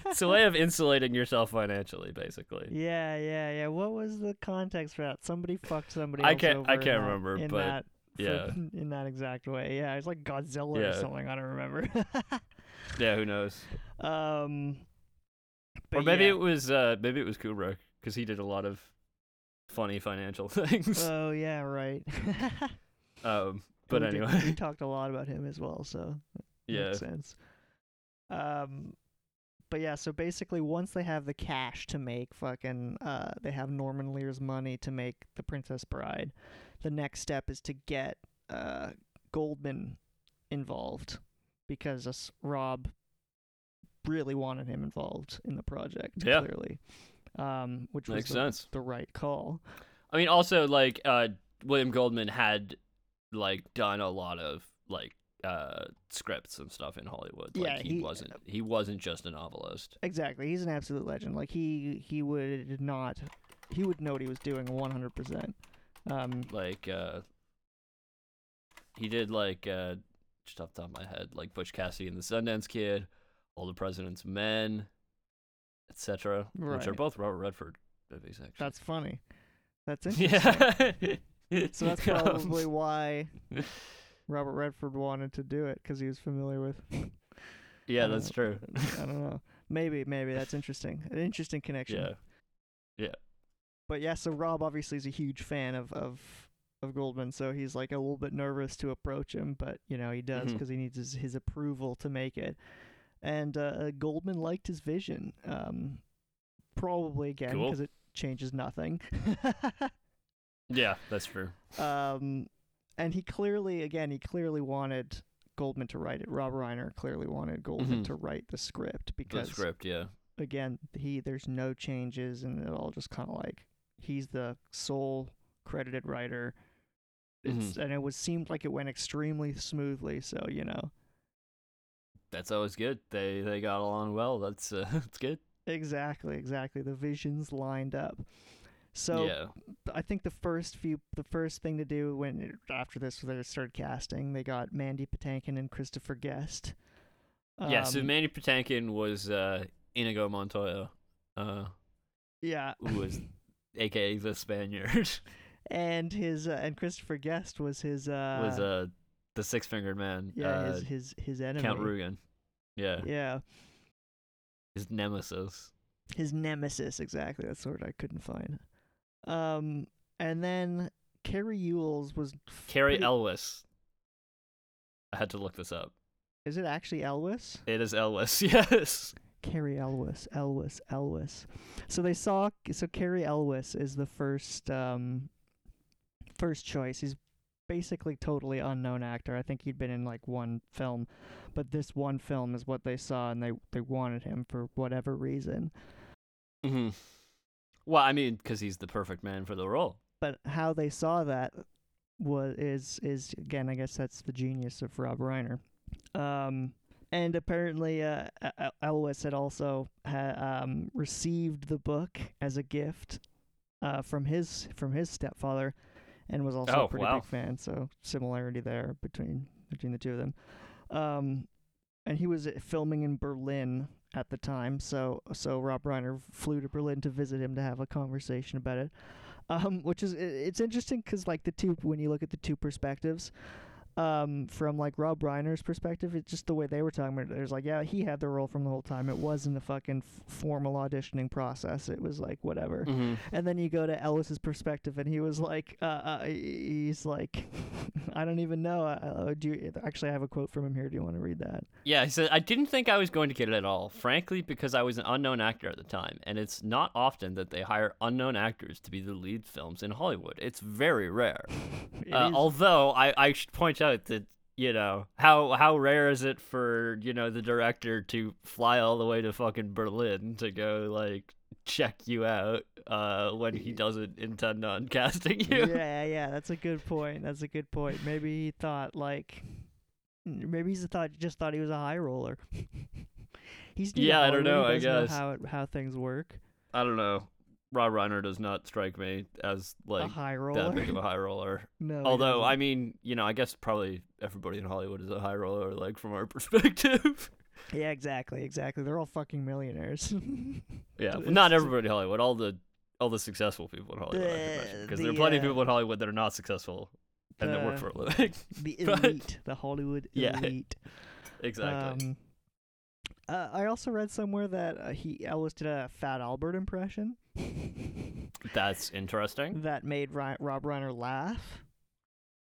it's a way of insulating yourself financially basically Yeah, yeah, yeah. What was the context for that? Somebody fucked somebody I can't- I can't that- remember, in but that, for- yeah. in that exact way. Yeah, it's like Godzilla or something. I don't remember. yeah who knows um, or maybe yeah. it was uh maybe it was Kubrick because he did a lot of funny financial things. Oh yeah, right. um, but We did- anyway, we talked a lot about him as well, so yeah, makes sense. Um, but yeah, so basically, once they have the cash to make fucking, uh, they have Norman Lear's money to make The Princess Bride. The next step is to get uh Goldman involved because us Rob really wanted him involved in the project. Yeah. clearly, um, which was makes the, sense. the right call. I mean, also like uh, William Goldman had like done a lot of like uh scripts and stuff in Hollywood. Like Yeah, he, he- wasn't he wasn't just a novelist. Exactly. He's an absolute legend. Like he he would not he would know what he was doing 100%. Um Like uh, he did like uh, just off the top of my head, like Butch Cassidy and the Sundance Kid, All the President's Men, etc. Which are both Robert Redford movies. Actually. that's funny. That's interesting. yeah. So that's probably why Robert Redford wanted to do it cuz he was familiar with Yeah, uh, that's true. I don't know. Maybe maybe that's interesting. An interesting connection. Yeah. Yeah. But yeah, so Rob obviously is a huge fan of of of Goldman, so he's like a little bit nervous to approach him, but you know he does because he needs his, his approval to make it. And uh, Goldman liked his vision, um, probably again Cool. because it changes nothing. Yeah, that's true. um, and he clearly, again, he clearly wanted Goldman to write it. Rob Reiner clearly wanted Goldman Mhm. to write the script The because script, yeah. again, he there's no changes, and it all just kind of like he's the sole credited writer. It's and it was seemed like it went extremely smoothly. So you know, That's always good. They they got along well. That's uh, that's good. exactly, exactly. The visions lined up. So yeah. I think the first few, the first thing to do when after this was they started casting, they got Mandy Patinkin and Christopher Guest. yeah. So Mandy Patinkin was uh, Inigo Montoya, uh, yeah, who was AKA the Spaniard, and his uh, and Christopher Guest was his uh was uh the six fingered man. yeah uh, his his his enemy. Count Rugen. Yeah. Yeah, His nemesis. his nemesis exactly. That's the word I couldn't find. Um, and then Cary Ewells was Cary pretty- Elwes. I had to look this up. Is it actually Elwes? It is Elwes. Yes. Cary Elwes, Elwes, Elwes. So they saw. So Cary Elwes is the first um, first choice. He's basically totally unknown actor. I think he'd been in like one film, but this one film is what they saw, and they they wanted him for whatever reason. hmm Well, I mean, because he's the perfect man for the role. But how they saw that was is is again, I guess that's the genius of Rob Reiner. Um, and apparently, uh, El- El- Elwes had also ha- um, received the book as a gift uh, from his from his stepfather, and was also Oh, a pretty wow. big fan. So similarity there between between the two of them. Um, and he was uh, filming in Berlin at the time, so so Rob Reiner flew to Berlin to visit him to have a conversation about it. Um, which is it's interesting because like the two when you look at the two perspectives, um, from like Rob Reiner's perspective, it's just the way they were talking about it. There's like, yeah, he had the role from the whole time. It wasn't a fucking f- formal auditioning process. It was like whatever. Mm-hmm. And then you go to Elwes's perspective, and he was like, uh, uh, he's like, I don't even know. Uh, do you, actually, I have a quote from him here. Do you want to read that? Yeah, he said, I didn't think I was going to get it at all, frankly, because I was an unknown actor at the time, and it's not often that they hire unknown actors to be the lead films in Hollywood. It's very rare. It Uh, although I, I should point out that you know how how rare is it for you know the director to fly all the way to fucking Berlin to go like check you out uh when he doesn't intend on casting you. yeah, yeah, that's a good point. That's a good point. Maybe he thought like, maybe he's thought just thought he was a high roller. he's Yeah, I don't know, I guess. know how it, how things work. I don't know. Rob Reiner does not strike me as like a high that roller. big of a high roller. no. Although. I mean, you know, I guess probably everybody in Hollywood is a high roller, like from our perspective. yeah, exactly, exactly. They're all fucking millionaires. Yeah, but not everybody in Hollywood. All the all the successful people in Hollywood. The- Because there are the, plenty of uh, people in Hollywood that are not successful and that work for a living. the But- elite, the Hollywood elite. Yeah. exactly. Um, uh, I also read somewhere that uh, he Elwes did a Fat Albert impression That's interesting. that made Ry- Rob Reiner laugh,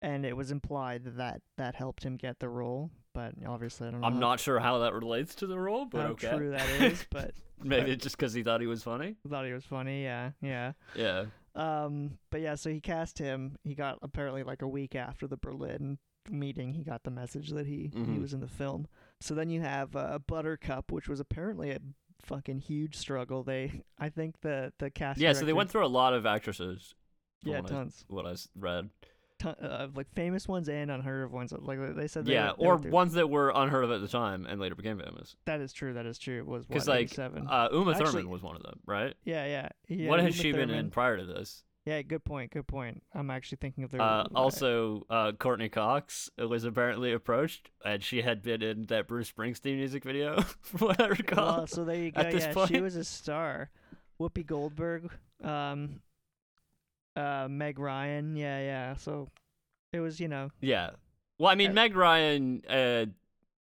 and it was implied that that, that helped him get the role. But obviously, I don't know. I'm how- not sure how that relates to the role, but how okay. true that is, but Maybe it's just because he thought he was funny. Thought he was funny. Yeah, yeah. Yeah. Um, but yeah, so he cast him. He got apparently like a week after the Berlin meeting, he got the message that he he Mhm. was in the film. So then you have uh, Buttercup, which was apparently a fucking huge struggle. They, I think the the cast. Yeah. So they went through a lot of actresses. Yeah, what tons, I, what I read. ton, uh, like famous ones and unheard of ones. Like they said. They yeah, were- they or ones that were unheard of at the time and later became famous. That is true. That is true. It was Because like 87? uh, Uma Actually- Thurman was one of them, right? yeah, yeah, yeah. what has Uma she been in prior to this? Yeah, good point. Good point. I'm actually thinking of the. Uh, also, uh, Courteney Cox was apparently approached, and she had been in that Bruce Springsteen music video, from what I recall. Well, so there you go. yeah, she was a star. Whoopi Goldberg, um, uh, Meg Ryan. Yeah, yeah. So it was, you know, yeah. Well, I mean, Uh, Meg Ryan, uh,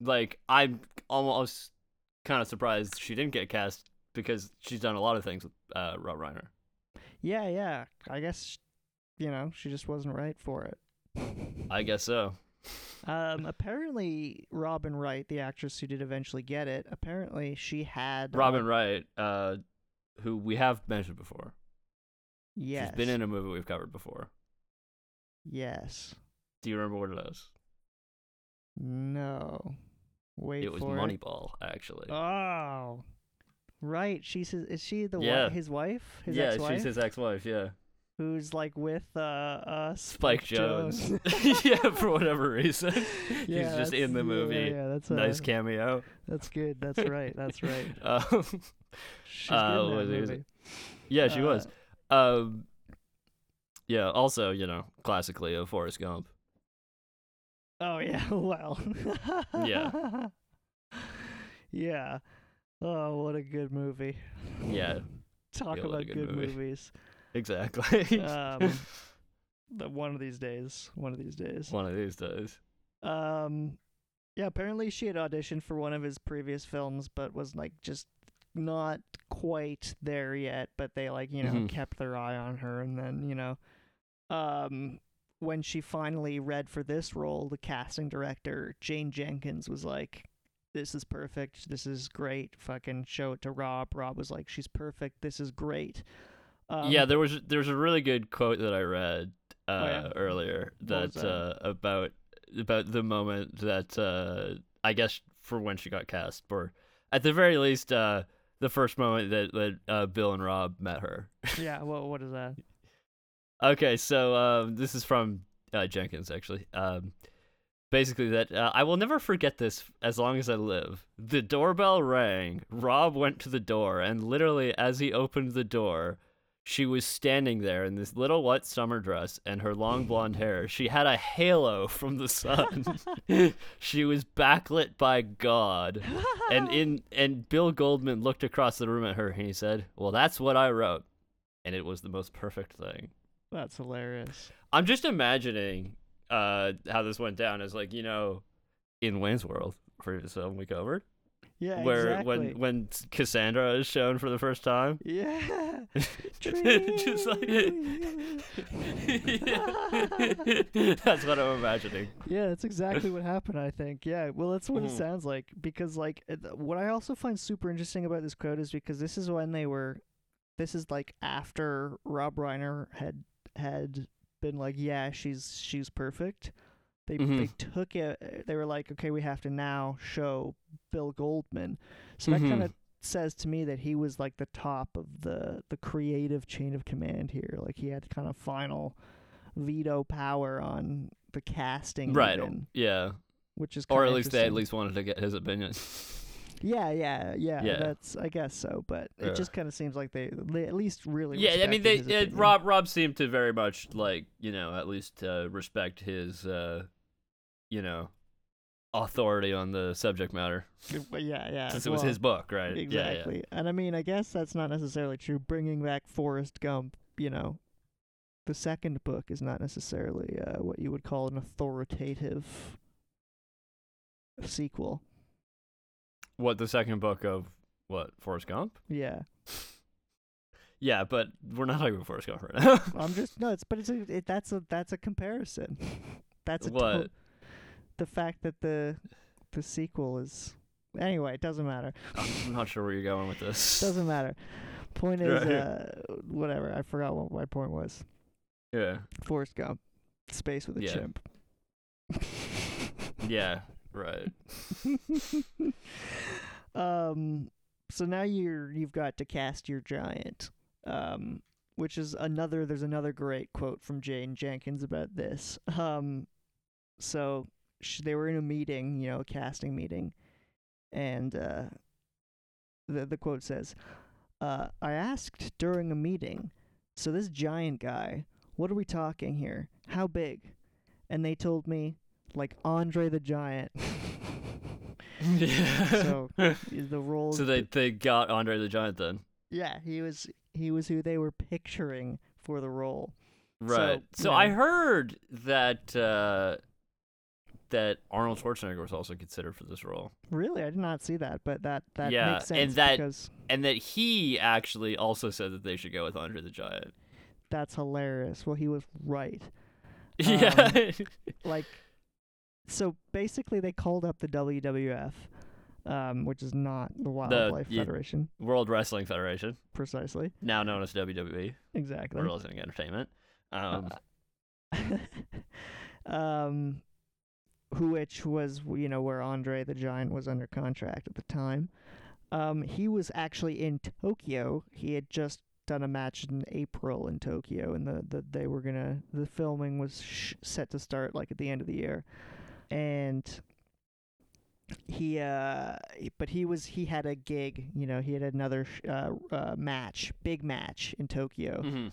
like, I'm almost kind of surprised she didn't get cast because she's done a lot of things with uh, Rob Reiner. Yeah, yeah. I guess, you know, she just wasn't right for it. I guess so. Um, apparently, Robin Wright, the actress who did eventually get it, apparently she had uh, Robin Wright, uh, who we have mentioned before. Yes. She's been in a movie we've covered before. Yes. Do you remember what it is? No. Wait it was Moneyball, actually. Oh. Right. She's his, is she the Yeah. wi- his wife? His yeah, ex-wife? Yeah, she's his ex-wife. Yeah. who's like with uh, uh Spike Jonze. yeah, for whatever reason, Yeah, he's just in the movie. Yeah, that's Nice uh, cameo. That's good. That's right. That's right. Um, She's Uh, good in that movie. yeah, she Uh, was. Um, yeah. Also, you know, classically a Forrest Gump. Oh yeah. Well. Yeah. yeah. Oh, what a good movie. Yeah, Talk Yeah, about good good, movie. movies. exactly. Um, one of these days. One of these days. One of these days. Um, yeah. Apparently, she had auditioned for one of his previous films, but was like just not quite there yet. But they like you know Mhm. kept their eye on her, and then you know, um, when she finally read for this role, the casting director Jane Jenkins was like. This is perfect. This is great. Fucking show it to Rob. Rob was like, "She's perfect. This is great." Um, yeah, there was there was a really good quote that I read uh, Oh, yeah? earlier that, that? Uh, about about the moment that uh, I guess for when she got cast, or at the very least, uh, the first moment that that uh, Bill and Rob met her. yeah. Well, what is that? Okay, so um, this is from uh, Jenkins actually. Um, basically, that uh, I will never forget this as long as I live. The doorbell rang. Rob went to the door, and literally, as he opened the door, she was standing there in this little white summer dress and her long blonde hair. She had a halo from the sun. she was backlit by God. And in and Bill Goldman looked across the room at her and he said, "Well, that's what I wrote." And it was the most perfect thing. That's hilarious. I'm just imagining uh how this went down is like, you know, in Wayne's World, previous film we covered, Yeah. where exactly. when when Cassandra is shown for the first time. Yeah. just like That's what I'm imagining. yeah, that's exactly what happened, I think. Yeah, well, that's what it Mhm. sounds like. Because, like, what I also find super interesting about this quote is because this is when they were, this is like after Rob Reiner had had been like, yeah, she's she's perfect. They they Mhm. took it. They were like, okay, we have to now show Bill Goldman. So that Mhm. kind of says to me that he was like the top of the the creative chain of command here. Like he had kind of final veto power on the casting, Right. even, Yeah. which is Or at least they at least wanted to get his opinion. Yeah, yeah, yeah, Yeah. That's I guess so, but Yeah. it just kind of seems like they they at least really yeah, I mean, they respected his it, opinion. Rob Rob seemed to very much like you know at least uh, respect his uh, you know authority on the subject matter yeah, yeah, since it was well, his book, right? Exactly. And I mean, I guess that's not necessarily true. Bringing back Forrest Gump, you know, the second book is not necessarily uh, what you would call an authoritative sequel. What the second book of what Forrest Gump? Yeah. Yeah, but we're not talking about Forrest Gump right now. I'm just no, it's but it's a it, that's a that's a comparison. that's a to- What? the fact that the the sequel is anyway, it doesn't matter. I'm not sure where you're going with this. Doesn't matter. Point is Right. uh whatever. I forgot what my point was. Yeah. Forrest Gump. Space with a Yeah. chimp. Yeah. Right. um so now you're you've got to cast your giant. Um which is another there's another great quote from Jane Jenkins about this. Um so sh- they were in a meeting, you know, a casting meeting, and uh the the quote says, uh I asked during a meeting, so this giant guy, what are we talking here? How big? And they told me like Andre the Giant. yeah. so the role So they they got Andre the Giant then. yeah he was he was who they were picturing for the role Right. So, So, you I heard that uh, that Arnold Schwarzenegger was also considered for this role, really i did not see that but that that Yeah, makes and sense that- because and that he actually also said that they should go with Andre the Giant. that's hilarious well he was right yeah. like so basically they called up the wwf um, which is not the wildlife federation World Wrestling Federation, precisely now known as WWE, exactly World Wrestling Entertainment. Um, um, who which was you know where Andre the Giant was under contract at the time. Um, he was actually in Tokyo. He had just done a match in April in Tokyo, and the, the they were gonna the filming was sh- set to start like at the end of the year, and he uh but he was he had a gig you know he had another uh, uh match big match in Tokyo Mhm.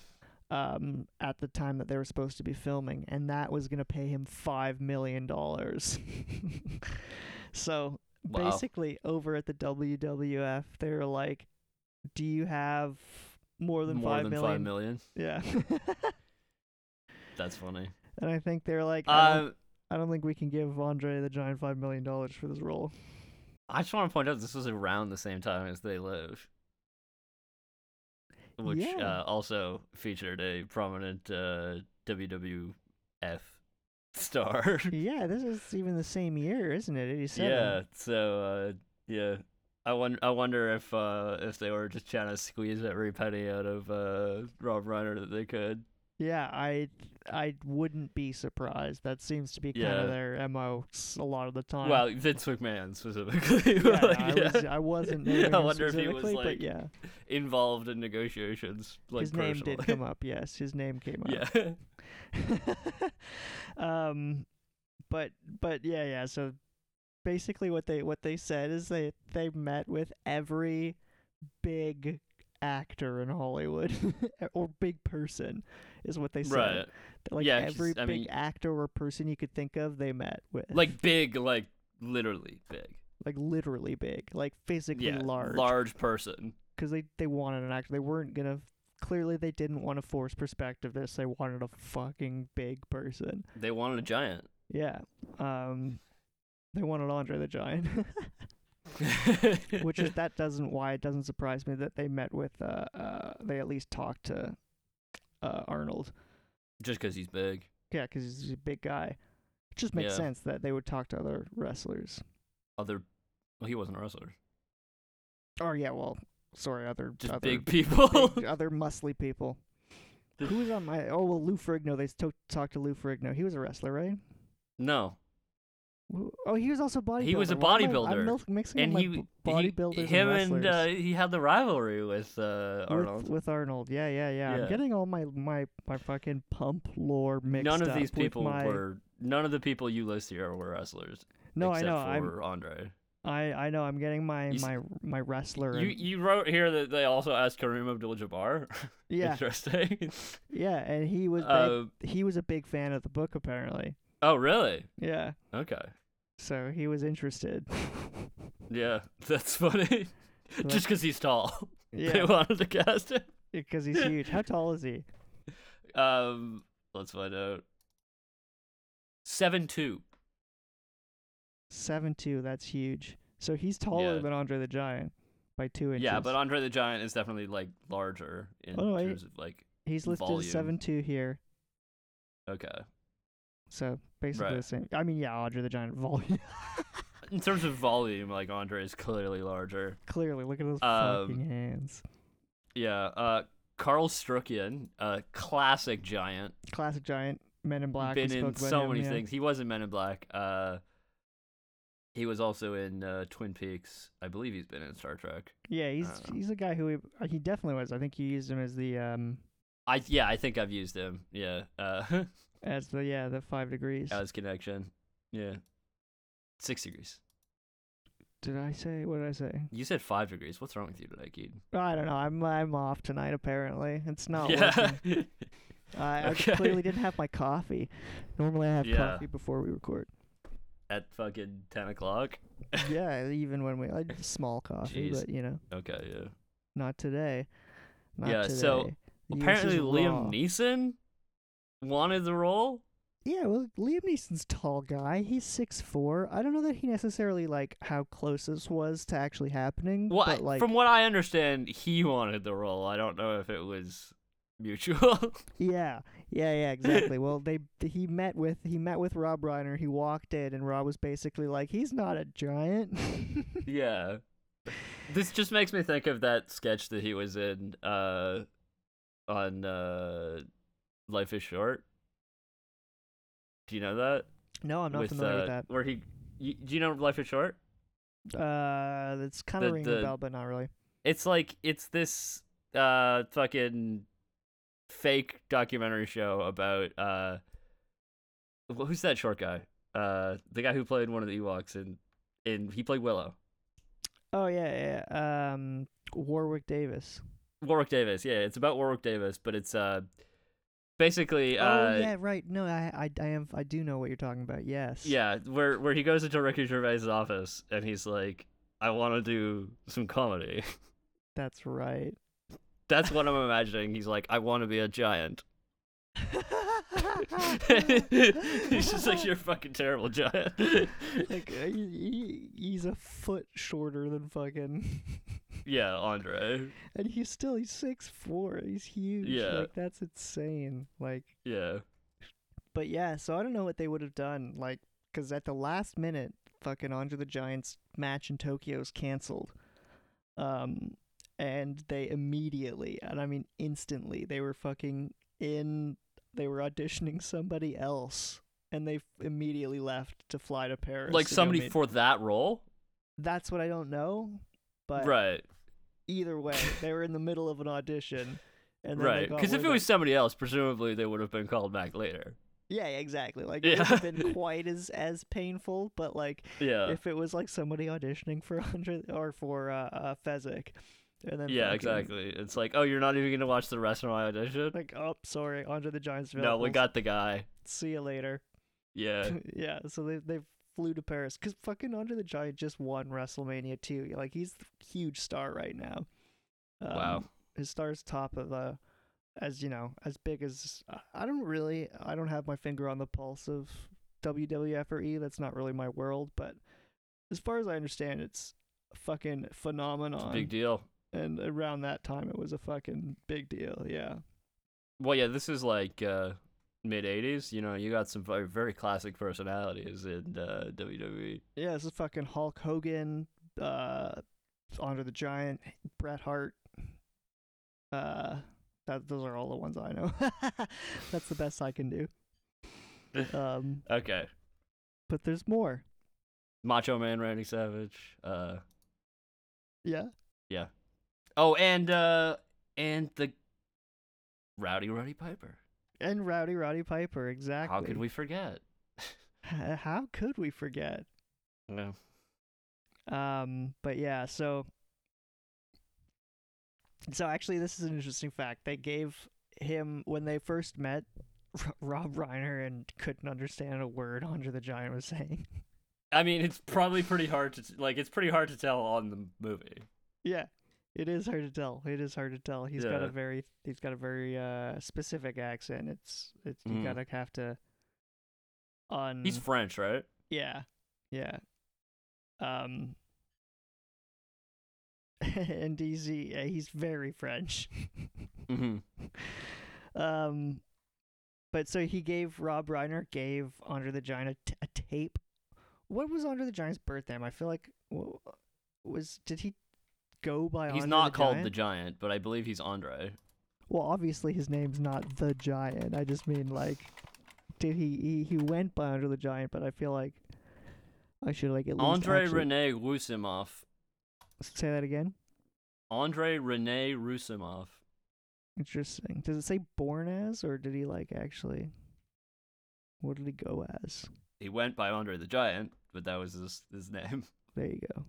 um at the time that they were supposed to be filming and that was going to pay him 5 million dollars so Wow. basically over at the WWF they were like do you have more than More 5 than million? five million. yeah That's funny. and i think they're like Uh, I don't think we can give andre the giant 5 million dollars for this role I just want to point out this was around the same time as They Live, which Yeah. uh, also featured a prominent uh, WWF star. yeah this is even the same year isn't it 87 yeah. So uh, yeah, I wonder. I wonder if uh, if they were just trying to squeeze every penny out of uh, Rob Reiner that they could. Yeah, I I wouldn't be surprised. That seems to be kind Yeah. of their mo a lot of the time. Well, Vince McMahon specifically. yeah, like, I, yeah. was, I wasn't I wonder if he was like yeah, involved in negotiations. Like his name did come up. Yes, his name came up. Yeah. um, but but yeah, yeah. So basically, what they what they said is they they met with every big actor in Hollywood or big person is what they said. right. Like Yeah, every I big mean- actor or person you could think of, they met with. Like big, like literally big. like literally big, like physically Yeah. large. Large person. Because they they wanted an actor. They weren't gonna. Clearly, they didn't want to force perspective. This they wanted a fucking big person. They wanted a giant. Yeah. Um, they wanted Andre the Giant, which is that doesn't why it doesn't surprise me that they met with uh uh they at least talked to uh Arnold. just because he's big. Yeah, 'cause he's a big guy. It just makes Yeah. sense that they would talk to other wrestlers. Other, well, he wasn't a wrestler. Oh yeah, well, sorry, other Just other big people. big, other muscly people. Who was on my? Oh well, Lou Ferrigno. They to- talked to Lou Ferrigno. He was a wrestler, right? no, Oh, he was also a bodybuilder. He was a Why am I- bodybuilder. I'm mil- mixing and he, he b- him and and uh, he had the rivalry with uh, Arnold. With, with Arnold, yeah, yeah, yeah, Yeah. I'm getting all my my my fucking pump lore mixed None of up these with people my- were. None of the people you list here were wrestlers. No, I except know. I'm for Andre. I I know. I'm getting my You s- my my wrestler. You and- you wrote here that they also asked Kareem Abdul-Jabbar. yeah, Interesting. yeah, and he was big, uh, he was a big fan of the book apparently. oh really? Yeah, Okay. So he was interested. Yeah, that's funny. Like- Just because he's tall, they yeah, wanted to cast him. because he's huge. How tall is he? Um, let's find out. Seven two. Seven two. That's huge. So he's taller Yeah. than Andre the Giant by two inches. Yeah, but Andre the Giant is definitely like larger in Oh, wait. terms of like. he's listed volume. seven two here. Okay. So basically Right. the same. I mean, yeah, Andre the Giant volume. In terms of volume, like Andre is clearly larger. Clearly, look at those Um, fucking hands. Yeah. Uh, Carel Struycken, a classic giant, Classic Giant. Men in Black. been in so him, many yeah. things. He was in Men in Black. Uh, he was also in uh, Twin Peaks. I believe he's been in Star Trek. Yeah, he's Uh, he's a guy who we, uh, he definitely was. I think you used him as the um I yeah, I think I've used him. Yeah. Uh, as the yeah the five degrees. as connection. Yeah. Six degrees. Did I say what did I say? You said five degrees. What's wrong with you today, Keaton? I don't know. I'm I'm off tonight. Apparently, it's not yeah. working. I, Okay. I clearly didn't have my coffee. Normally, I have Yeah. coffee before we record. At fucking ten o'clock. yeah, even when we like small coffee, Jeez. but you know, Okay. Yeah. not today. Not Yeah, today. so, The Apparently, Liam raw. Neeson wanted the role. Yeah, well, Liam Neeson's tall guy. He's six four. I don't know that he necessarily like how close this was to actually happening. Well, but like, from what I understand, he wanted the role. I don't know if it was mutual. yeah, yeah, yeah, exactly. well, they he met with he met with Rob Reiner. He walked in, and Rob was basically like, "He's not a giant." yeah. This just makes me think of that sketch that he was in uh on uh Life is Short. Do you know that? no, I'm not with, familiar uh, with that. Where he you, do you know Life is Short? Uh, it's kind of the- ringing a the- bell, but not really. It's like it's this uh fucking fake documentary show about uh who's that short guy? Uh the guy who played one of the Ewoks and and he played Willow. Oh yeah, yeah. Um, Warwick Davis. Warwick Davis. Yeah, it's about Warwick Davis, but it's uh basically uh oh yeah, right. No, I, I, I am. I do know what you're talking about. Yes. yeah, where where he goes into Ricky Gervais' office and he's like I want to do some comedy. That's right. That's what I'm imagining. He's like I want to be a giant. he's just like you're a fucking terrible giant. like uh, he, he, he's a foot shorter than fucking, yeah, Andre. and he's still he's six four. He's huge. Yeah. Like that's insane. Like, Yeah. but yeah. So I don't know what they would have done. Like, because at the last minute, fucking Andre the Giant's match in Tokyo is canceled. Um, and they immediately, and I mean instantly, they were fucking in. They were auditioning somebody else, and they immediately left to fly to Paris. Like somebody meet- for that role? That's what I don't know, but right. either way, they were in the middle of an audition. And then Right. Because if it was somebody else, presumably they would have been called back later. yeah, exactly. Like Yeah. it would have been quite as as painful, but like Yeah. if it was like somebody auditioning for Andre or for uh, uh Fezzik, and then yeah, fucking, exactly. It's like, oh, you're not even gonna watch the rest of my audition? Like, oh, sorry, Andre the Giant's no, we got the guy. See you later. Yeah. yeah, so they they flew to Paris because fucking Andre the Giant just won WrestleMania too. Like he's the huge star right now. Um, Wow. his star's top of the, as you know, as big as I don't really, I don't have my finger on the pulse of WWF or E. That's not really my world, but as far as I understand, it's a fucking It's phenomenon. a big deal. and around that time, it was a fucking big deal. Yeah. Well, yeah, this is like uh, mid '80s. You know, you got some very, very classic personalities in uh, WWE. Yeah, this is fucking Hulk Hogan, uh, Andre the Giant, Bret Hart. Uh, that those are all the ones I know. That's the best I can do. Um, Okay, but there's more. Macho Man Randy Savage. Uh, Yeah. Yeah. Oh, and uh, and the Rowdy Roddy Piper. And Rowdy Roddy Piper, exactly. How could we forget? How could we forget? No. Um, but yeah, so so actually, this is an interesting fact. They gave him when they first met R- Rob Reiner and couldn't understand a word Andre the Giant was saying. I mean, it's probably pretty hard to like. It's pretty hard to tell on the movie. yeah, it is hard to tell. It is hard to tell. He's got a very he's got a very uh specific accent. It's it's you Mm. gotta have to on He's French, right? Yeah. Yeah. Um and he's yeah, he's very French. Mm-hmm. um but so he gave Rob Reiner gave Andre the Giant a, t- a tape. What was Andre the Giant's birth name? I feel like was did he go by He's Andre not the called Giant? the Giant, but I believe he's Andre. Well, obviously his name's not the Giant. I just mean like, did he he, he went by Andre the Giant? But I feel like I should like at least Andre actually- Rene Roussimoff. Say that again. Andre Rene Roussimoff. Interesting. Does it say born as, or did he like actually? What did he go as? He went by Andre the Giant, but that was his his name. There you go.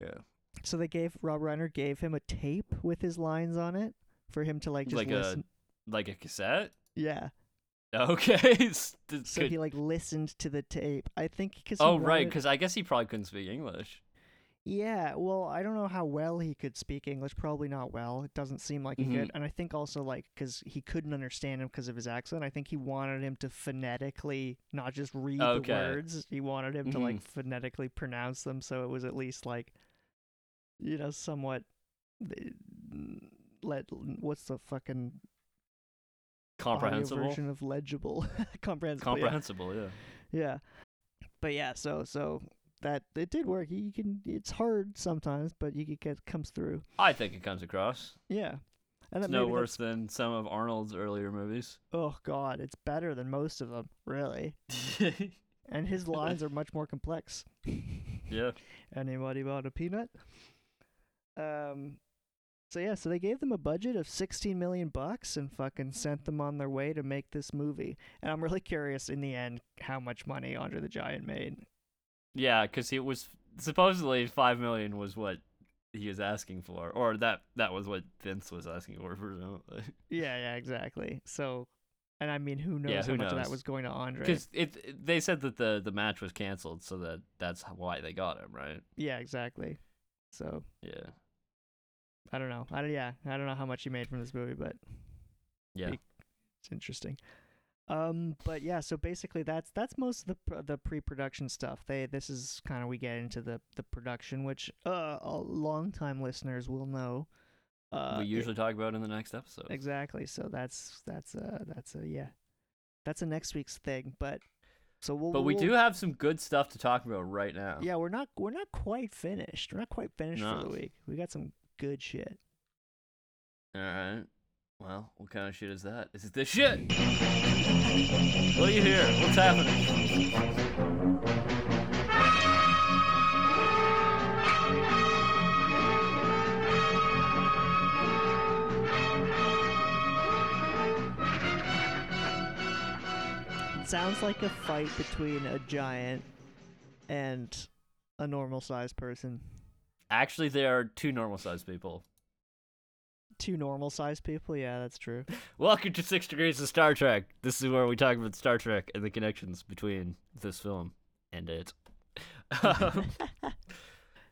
Yeah. So they gave Rob Reiner gave him a tape with his lines on it for him to like just Like a- listen. Like a cassette? Yeah. Okay. So he like listened to the tape. I think because oh, right, because I guess he probably couldn't speak English. Yeah, well, I don't know how well he could speak English. Probably not well. It doesn't seem like he could. Mhm. And I think also like because he couldn't understand him because of his accent. I think he wanted him to phonetically not just read Okay. the words. He wanted him to like Mhm. phonetically pronounce them, so it was at least like, you know, somewhat. Let what's the fucking Comprehensible. version of legible? Comprehensible. Comprehensible, yeah. Yeah. But yeah, so so that it did work. You can it's hard sometimes, but you can get comes through. I think it comes across. Yeah. And It's no worse than some of Arnold's earlier movies. Oh god, it's better than most of them, really. And his lines are much more complex. yeah. Anybody want a peanut? Um So yeah, so they gave them a budget of 16 million bucks and fucking sent them on their way to make this movie. And I'm really curious in the end how much money Andre the Giant made. Yeah, because it was supposedly five million was what he was asking for, or that that was what Vince was asking for. Presumably, Yeah, yeah, exactly. So, and I mean, who knows Yeah, how who much of that was going to Andre? because it, it- they said that the the match was canceled, so that that's why they got him, right? Yeah, exactly. So Yeah, I don't know. I don't, yeah, I don't know how much he made from this movie, but yeah. It's interesting. Um, but yeah, so basically that's that's most of the the pre-production stuff. They this is kind of we get into the the production, which uh, long time listeners will know. Uh, we it- usually talk about in the next episode. exactly. So that's that's uh that's a yeah, that's a next week's thing. But so we'll But we we'll- do have some good stuff to talk about right now. Yeah, we're not we're not quite finished. We're not quite finished for the week. We got some good shit. All right. Well, what kind of shit is that? Is it this shit? What do you hear? What's happening? It sounds like a fight between a giant and a normal sized person. Actually, there are two normal sized people. Two normal sized people, yeah, that's true. Welcome to Six Degrees of Star Trek. This is where we talk about Star Trek and the connections between this film and it. Um,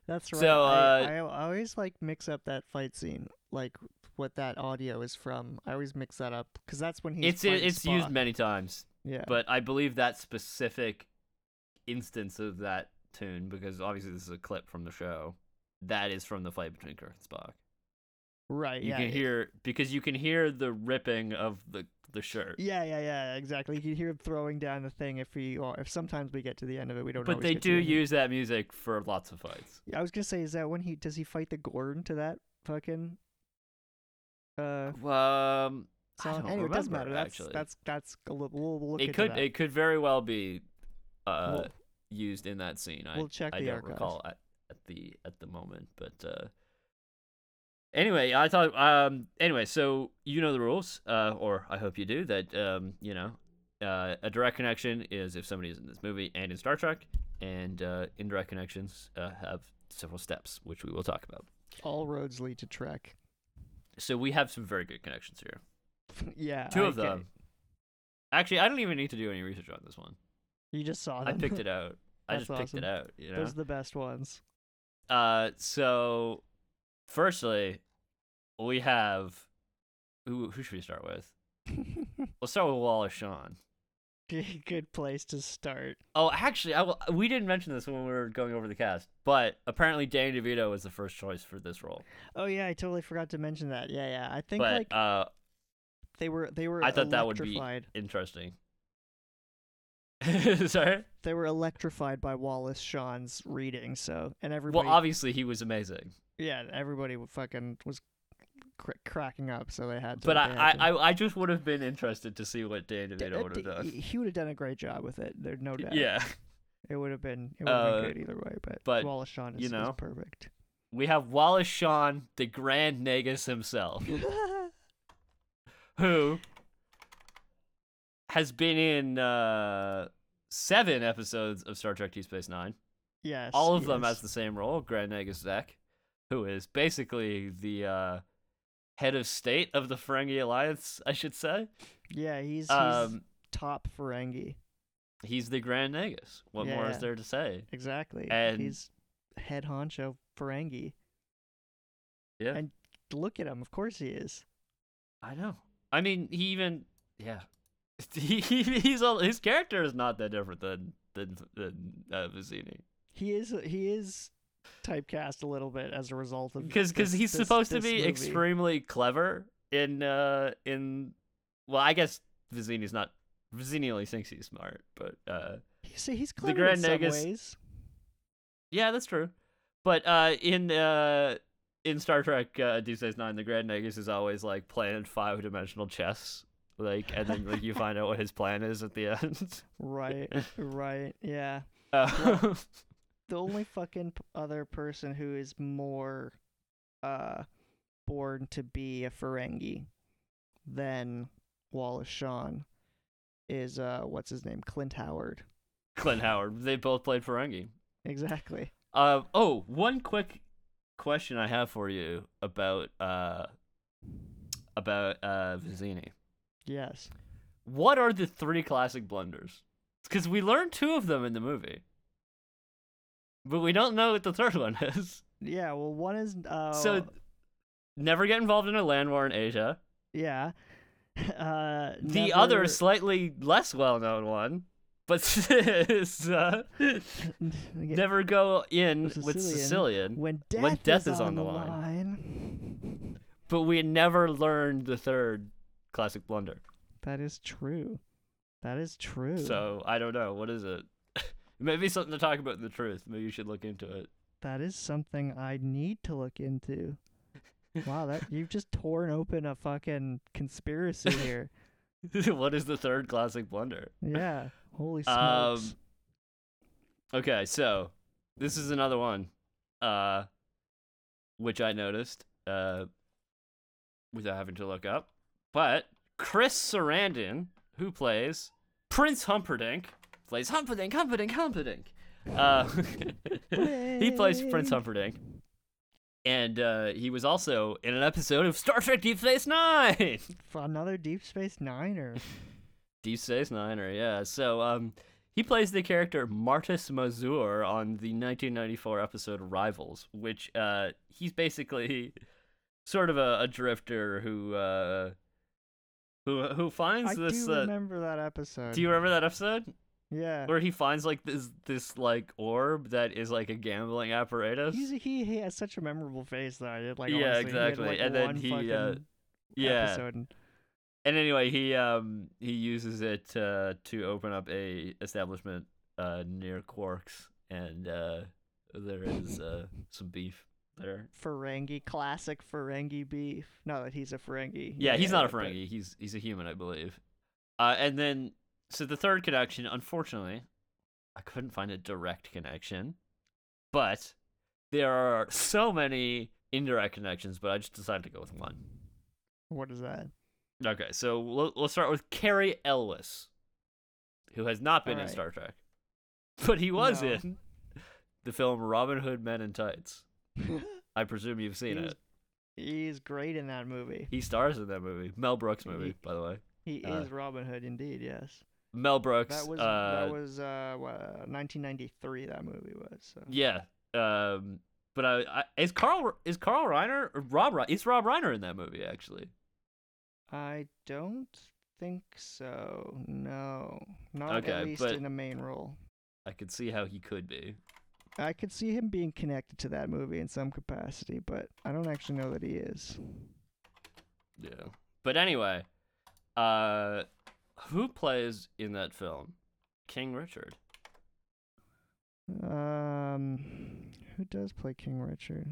That's right. So, I, uh, I, I always like mix up that fight scene, like what that audio is from. I always mix that up because that's when he's it's it's used many times, Yeah, but I believe that specific instance of that tune, because obviously this is a clip from the show, that is from the fight between Kirk and Spock. right. You yeah, can it- hear because you can hear the ripping of the the shirt. Yeah, yeah, yeah, exactly. You can hear him throwing down the thing if we, or if sometimes we get to the end of it, we don't. But they do the use that music for lots of fights. Yeah, I was gonna say, is that when he does he fight the Gorn to that fucking uh Um, I song? anyway, it doesn't matter. That's actually. that's that's a little. We'll, we'll look it could that. it could very well be uh We'll- used in that scene. I we'll check I the don't archives. recall at the at the moment, but uh anyway, I thought um anyway, so you know the rules, uh or I hope you do that um you know uh, a direct connection is if somebody is in this movie and in Star Trek, and uh, indirect connections uh, have several steps, which we will talk about. All roads lead to Trek. So we have some very good connections here. yeah, Two of okay. them. Actually, I don't even need to do any research on this one. You just saw them. I picked it out. I That's just picked it out. You know. Those are the best ones. Uh, so firstly, we have who? Who should we start with? We'll start with Wallace Shawn. Good place to start. Oh, actually, I will, we didn't mention this when we were going over the cast, but apparently Danny DeVito was the first choice for this role. Oh yeah, I totally forgot to mention that. Yeah, yeah. I think but like uh, they were they were I thought that would be interesting. Sorry. They were electrified by Wallace Shawn's reading. So and everybody. Well, obviously he was amazing, yeah, everybody fucking was cr- cracking up. So they had to. but they I, had I, to- I, I just would have been interested to see what Danny D- DeVito uh, would have done. he- would have done a great job with it. There's no doubt. Yeah. It would have been. It would have Uh, been good either way. But, but, Wallace Shawn is, you is know. perfect. We have Wallace Shawn, the Grand Negus himself, who has been in uh, seven episodes of Star Trek Deep Space Nine. yes. All of them yes. has the same role, Grand Negus Zek, who is basically the uh, head of state of the Ferengi Alliance, I should say. Yeah, he's, he's Um, top Ferengi. he's the Grand Negus. What more is there to say? Exactly. and- he's head honcho Ferengi. Yeah, And Look at him. Of course he is. I know. I mean, he even yeah, he, he he's all, his character is not that different than than than uh, Vizzini He is. He is typecast a little bit as a result of because because he's this- supposed to be movie. extremely clever in uh in well I guess Vizzini's not Vizzini only thinks he's smart but uh He's, he's the clever Grand in some Negus- ways. yeah that's true but uh in uh in Star Trek uh, Deep Space Nine the Grand Negus is always like playing five dimensional chess like and then like you find out what his plan is at the end. Right. right. Yeah. Uh, The only fucking other person who is more, uh, born to be a Ferengi, than Wallace Shawn is uh what's his name? Clint Howard. Clint Howard. They both played Ferengi. Exactly. Uh oh, one quick question I have for you about uh about uh Vizzini. Yes. What are the three classic blunders? Because we learned two of them in the movie, but we don't know what the third one is. Yeah, well one is uh So, never get involved in a land war in Asia. yeah. Uh The never- other, slightly less well-known one, but is uh, never go in with Sicilian. Sicilian. when death, when death is, is on, the line. line. But we never learned the third classic blunder. That is true. That is true. So I don't know. What is it? Maybe something to talk about in the truth. Maybe you should look into it. that is something I need to look into. Wow, that you've just torn open a fucking conspiracy here. what is the third classic blunder? Yeah. Holy Um, smokes. Okay, so this is another one, uh, which I noticed, uh, without having to look up. But Chris Sarandon, who plays Prince Humperdinck, plays Humperdinck, Humperdinck, Humperdinck. Uh, he plays Prince. Humperdinck, and uh, he was also in an episode of Star Trek Deep Space Nine. For another Deep Space Niner. Deep Space Niner, yeah. So um, he plays the character Martus Mazur on the 1994 episode Rivals, which uh, he's basically sort of a, a drifter who uh, who who finds this I this. do uh, remember that episode. do you remember that episode Yeah. where he finds like this this like orb that is like a gambling apparatus? He's, he he has such a memorable face though. I did, Like Yeah, honestly, he had, exactly. like, And then he, uh, yeah. episode and- And anyway, he um he uses it uh, to open up a establishment uh, near Quark's, and uh, there is uh, some beef there. Ferengi, classic Ferengi beef. No, that he's a Ferengi. Yeah, he's not a but- He's he's a human, I believe. Uh, and then so the third connection, unfortunately, I couldn't find a direct connection, but there are so many indirect connections. But I just decided to go with one. What is that? Okay, so we'll, we'll start with Cary Elwes, who has not been in Star Trek, but he was No. in the film Robin Hood Men in Tights. I presume you've seen He's- it. He's great in that movie. He stars in that movie. Mel Brooks movie, He- by the way. He uh, is Robin Hood, indeed. Yes. Mel Brooks. That was uh, that was uh what, 1993. That movie was. So. yeah. Um, but I, I is Carl is Carl Reiner or Rob Reiner? It's Rob Reiner in that movie actually. I don't think so. No, not Okay, at least in a main role. I could see how he could be. I could see him being connected to that movie in some capacity, but I don't actually know that he is. Yeah. But anyway, uh, who plays in that film? King Richard. Um, who does play King Richard?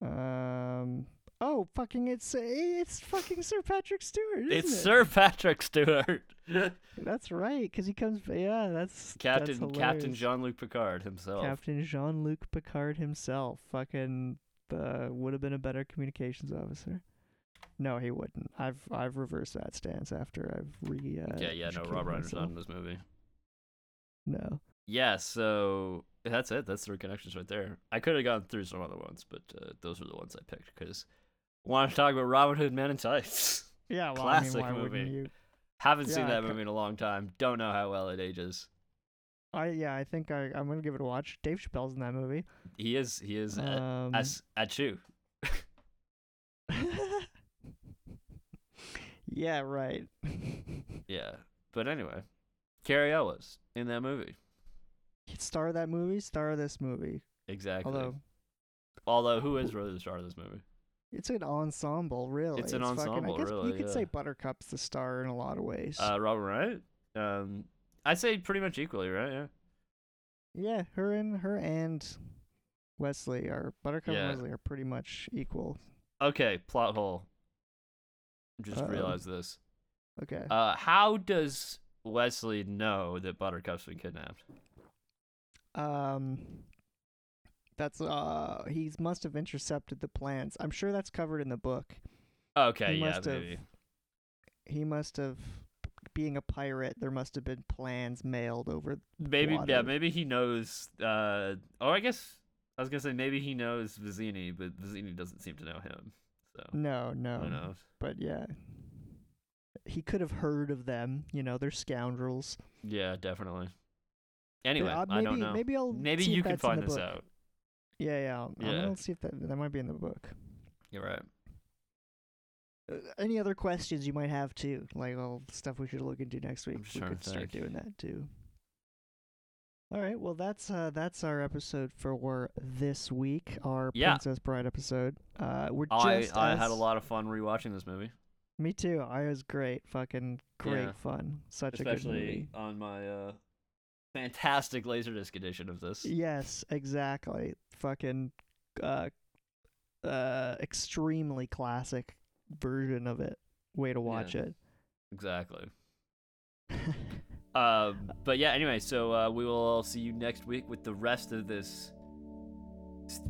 Um, oh, fucking it's it's fucking Sir Patrick Stewart. It's it? Sir Patrick Stewart. That's right, because he comes. Yeah, that's Captain that's Captain. Jean Luc Picard himself. Captain Jean Luc Picard himself. Fucking uh, would have been a better communications officer. No, he wouldn't. I've I've reversed that stance after I've re. Uh, okay, yeah, no, Rob Reiner's myself. not in this movie. No. Yeah, so that's it. That's the connections right there. I could have gone through some other ones, but uh, those are the ones I picked because I wanted to talk about Robin Hood Men in Tights. Yeah, well, Classic I mean, movie. Haven't seen that movie in a long time. Don't know how well it ages. I yeah, I think I I'm gonna give it a watch. Dave Chappelle's in that movie. He is he is at, Um, as at you. yeah, right. Yeah, but anyway, Cary Elwes in that movie. star of that movie, star of this movie. Exactly. Although Although, who is really the star of this movie? It's an ensemble, really. It's an fucking- ensemble, I guess really, You could yeah. say Buttercup's the star in a lot of ways. Uh, Robin Wright. Um, I'd say pretty much equally, right? Yeah. yeah, her and her and Westley are Buttercup Yeah. and Westley are pretty much equal. Okay, plot hole. Just Uh-oh. realized this. Okay. Uh, how does Westley know that Buttercup's been kidnapped? Um, That's uh he must have intercepted the plans. I'm sure that's covered in the book. Okay, He yeah, must have- maybe. He must have being a pirate, there must have been plans mailed over Maybe yeah, maybe he knows uh or I guess I was gonna say maybe he knows Vizzini, but Vizzini doesn't seem to know him. So No, no. who knows? But yeah. He could have heard of them, you know, they're scoundrels. Yeah, definitely. Anyway, uh, I don't maybe- know. maybe I'll Maybe you can find this book. out. Yeah, yeah. I'll- I'm Yeah. gonna see if that that might be in the book. You're right. Uh, any other questions you might have too, like all the stuff we should look into next week. just we trying to could start think. doing that too. All right, well that's uh that's our episode for this week, our Yeah. Princess Bride episode. Uh, we're I just I had a lot of fun rewatching this movie, Me too. I was great, fucking great Yeah. fun. Such a good especially movie. on my uh fantastic laserdisc edition of this. Yes, exactly. Fucking uh uh extremely classic version of it. Way to watch it. Exactly. it. Um, but yeah, anyway, so uh, we will all see you next week with the rest of this,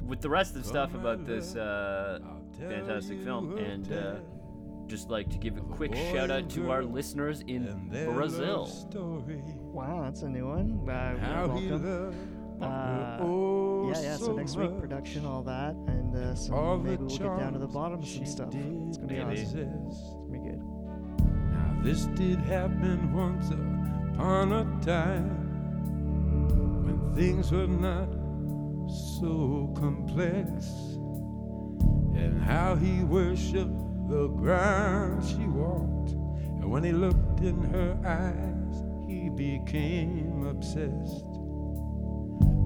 with the rest of the stuff about this uh, fantastic film, and uh, just like to give a quick shout out to our listeners in Brazil. wow, that's a new one. Uh, How he welcome. Uh, oh yeah, yeah. So next week, production, all that, and uh, the maybe we'll get down to the bottom of some stuff. It's gonna be awesome. It's gonna be good. Now this did happen once upon a time when things were not so complex, and how he worshipped the ground she walked, and when he looked in her eyes, he became obsessed.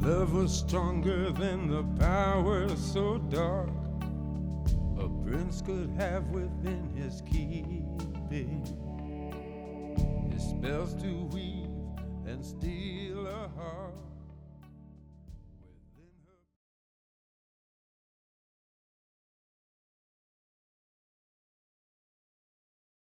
Love was stronger than the power so dark a prince could have within his keeping. His spells to weave and steal a heart.